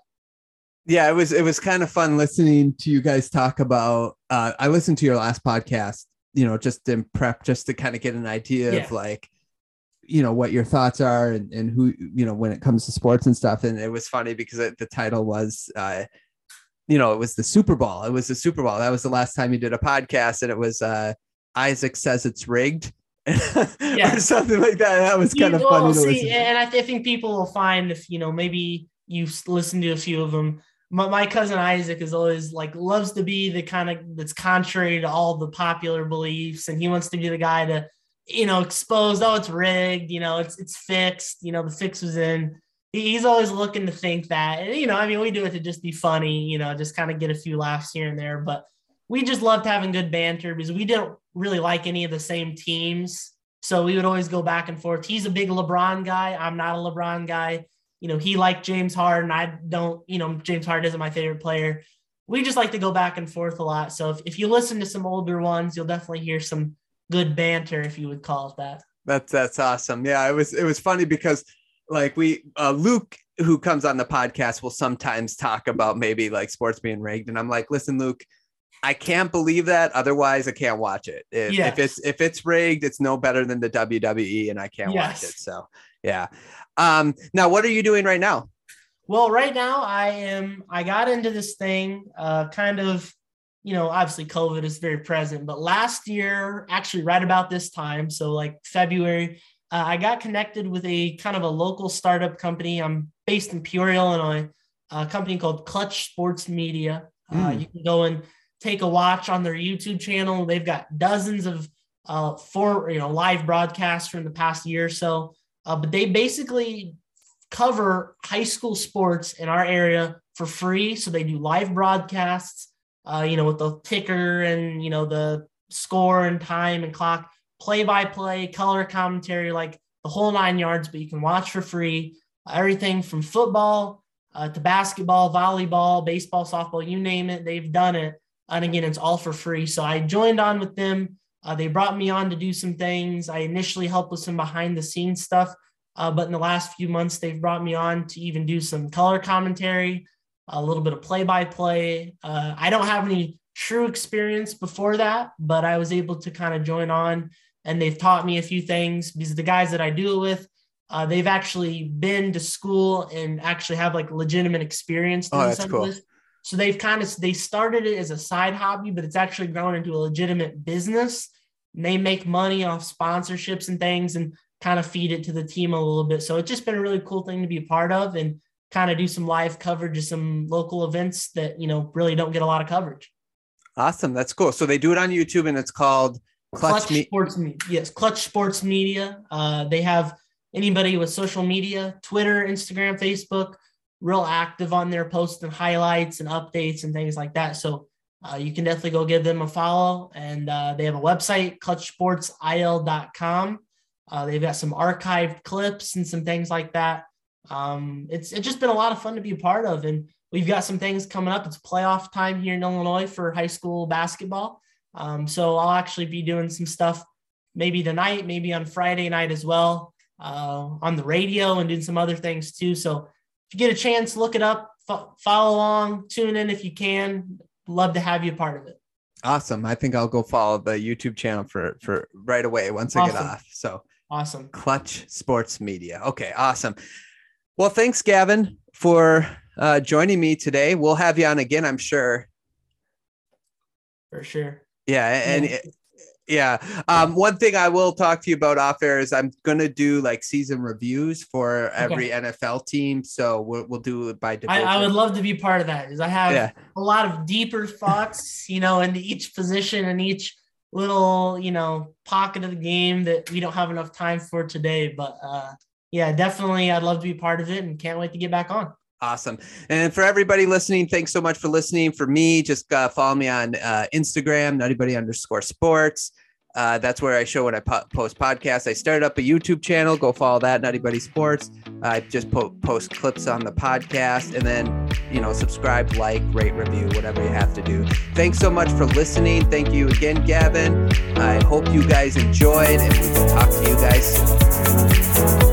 yeah, it was it was kind of fun listening to you guys talk about. Uh, I listened to your last podcast, you know, just in prep, just to kind of get an idea Yeah. of like, you know what your thoughts are and, and who you know when it comes to sports and stuff. And it was funny because it, the title was uh you know it was the super bowl. It was the super bowl. That was the last time you did a podcast and it was uh isaac says it's rigged yeah. <laughs> or something like that. That was kind you, of funny see, and I, th- I think people will find if you know maybe you've listened to a few of them my, my cousin Isaac is always like loves to be the kind of that's contrary to all the popular beliefs, and he wants to be the guy to, you know, exposed, Oh, it's rigged. You know, it's it's fixed. You know, the fix was in. He's always looking to think that. And, you know, I mean, we do it to just be funny. You know, just kind of get a few laughs here and there. But we just loved having good banter because we didn't really like any of the same teams. So we would always go back and forth. He's a big LeBron guy. I'm not a LeBron guy you know, he liked James Harden. I don't, you know, James Harden isn't my favorite player. We just like to go back and forth a lot. So if, if you listen to some older ones, you'll definitely hear some good banter, if you would call it that. That's that's awesome. Yeah, it was it was funny because like we uh Luke who comes on the podcast will sometimes talk about maybe like sports being rigged. And I'm like, listen, Luke, I can't believe that. Otherwise, I can't watch it. If, yes. if it's if it's rigged, it's no better than the WWE, and I can't yes. watch it. So yeah. Um, now, what are you doing right now? Well, right now I am. I got into this thing, uh, kind of. You know, obviously COVID is very present, but last year, actually, right about this time, so like February, uh, I got connected with a kind of a local startup company. I'm based in Peoria, Illinois. A company called Clutch Sports Media. Mm. Uh, hmm. you can go and take a watch on their YouTube channel. They've got dozens of uh, for you know live broadcasts from the past year or so. Uh, but they basically cover high school sports in our area for free. So they do live broadcasts, uh, you know, with the ticker and, you know, the score and time and clock, play by play, color commentary, like the whole nine yards, but you can watch for free. everything from football uh, to basketball, volleyball, baseball, softball, you name it, they've done it. And again, it's all for free. So I joined on with them uh, they brought me on to do some things. I initially helped with some behind the scenes stuff, uh, but in the last few months, they've brought me on to even do some color commentary, a little bit of play by play. I don't have any true experience before that, but I was able to kind of join on and they've taught me a few things because the guys that I do it with, uh, they've actually been to school and actually have like legitimate experience oh, that's cool. So they've kind of they started it as a side hobby, but it's actually grown into a legitimate business. And they make money off sponsorships and things and kind of feed it to the team a little bit. So it's just been a really cool thing to be a part of and kind of do some live coverage of some local events that, you know, really don't get a lot of coverage. Awesome. That's cool. So they do it on YouTube and it's called Clutch, Clutch Me- Sports Media. Yes, Clutch Sports Media. Uh, they have anybody with social media, Twitter, Instagram, Facebook, real active on their posts and highlights and updates and things like that. So uh, you can definitely go give them a follow. And uh, they have a website, clutchsportsil.com. Uh, they've got some archived clips and some things like that. Um, it's it's just been a lot of fun to be a part of, and we've got some things coming up. It's playoff time here in Illinois for high school basketball. Um, so I'll actually be doing some stuff maybe tonight, maybe on Friday night as well, uh, on the radio and doing some other things too. So if you get a chance, look it up, fo- follow along, tune in if you can. Love to have you a part of it. Awesome. I think I'll go follow the YouTube channel for for right away once awesome. I get off. So awesome. Clutch Sports Media. Okay, awesome. Well, thanks, Gavin, for uh, joining me today. We'll have you on again, I'm sure. For sure. Yeah, and yeah. Yeah. Um, one thing I will talk to you about off air is I'm gonna do like season reviews for every okay. NFL team. So we'll, we'll do it by division. I, I would love to be part of that because I have yeah. a lot of deeper thoughts, you know, into each position and each little, you know, pocket of the game that we don't have enough time for today. But uh, yeah, definitely, I'd love to be part of it and can't wait to get back on. Awesome. And for everybody listening, thanks so much for listening. For me, just uh, follow me on uh, Instagram, nuttybuddy underscore sports. Uh, that's where I show when I po- post podcasts. I started up a YouTube channel. Go follow that, Nutty Buddy Sports. I just po- post clips on the podcast and then, you know, subscribe, like, rate, review, whatever you have to do. Thanks so much for listening. Thank you again, Gavin. I hope you guys enjoyed and we can talk to you guys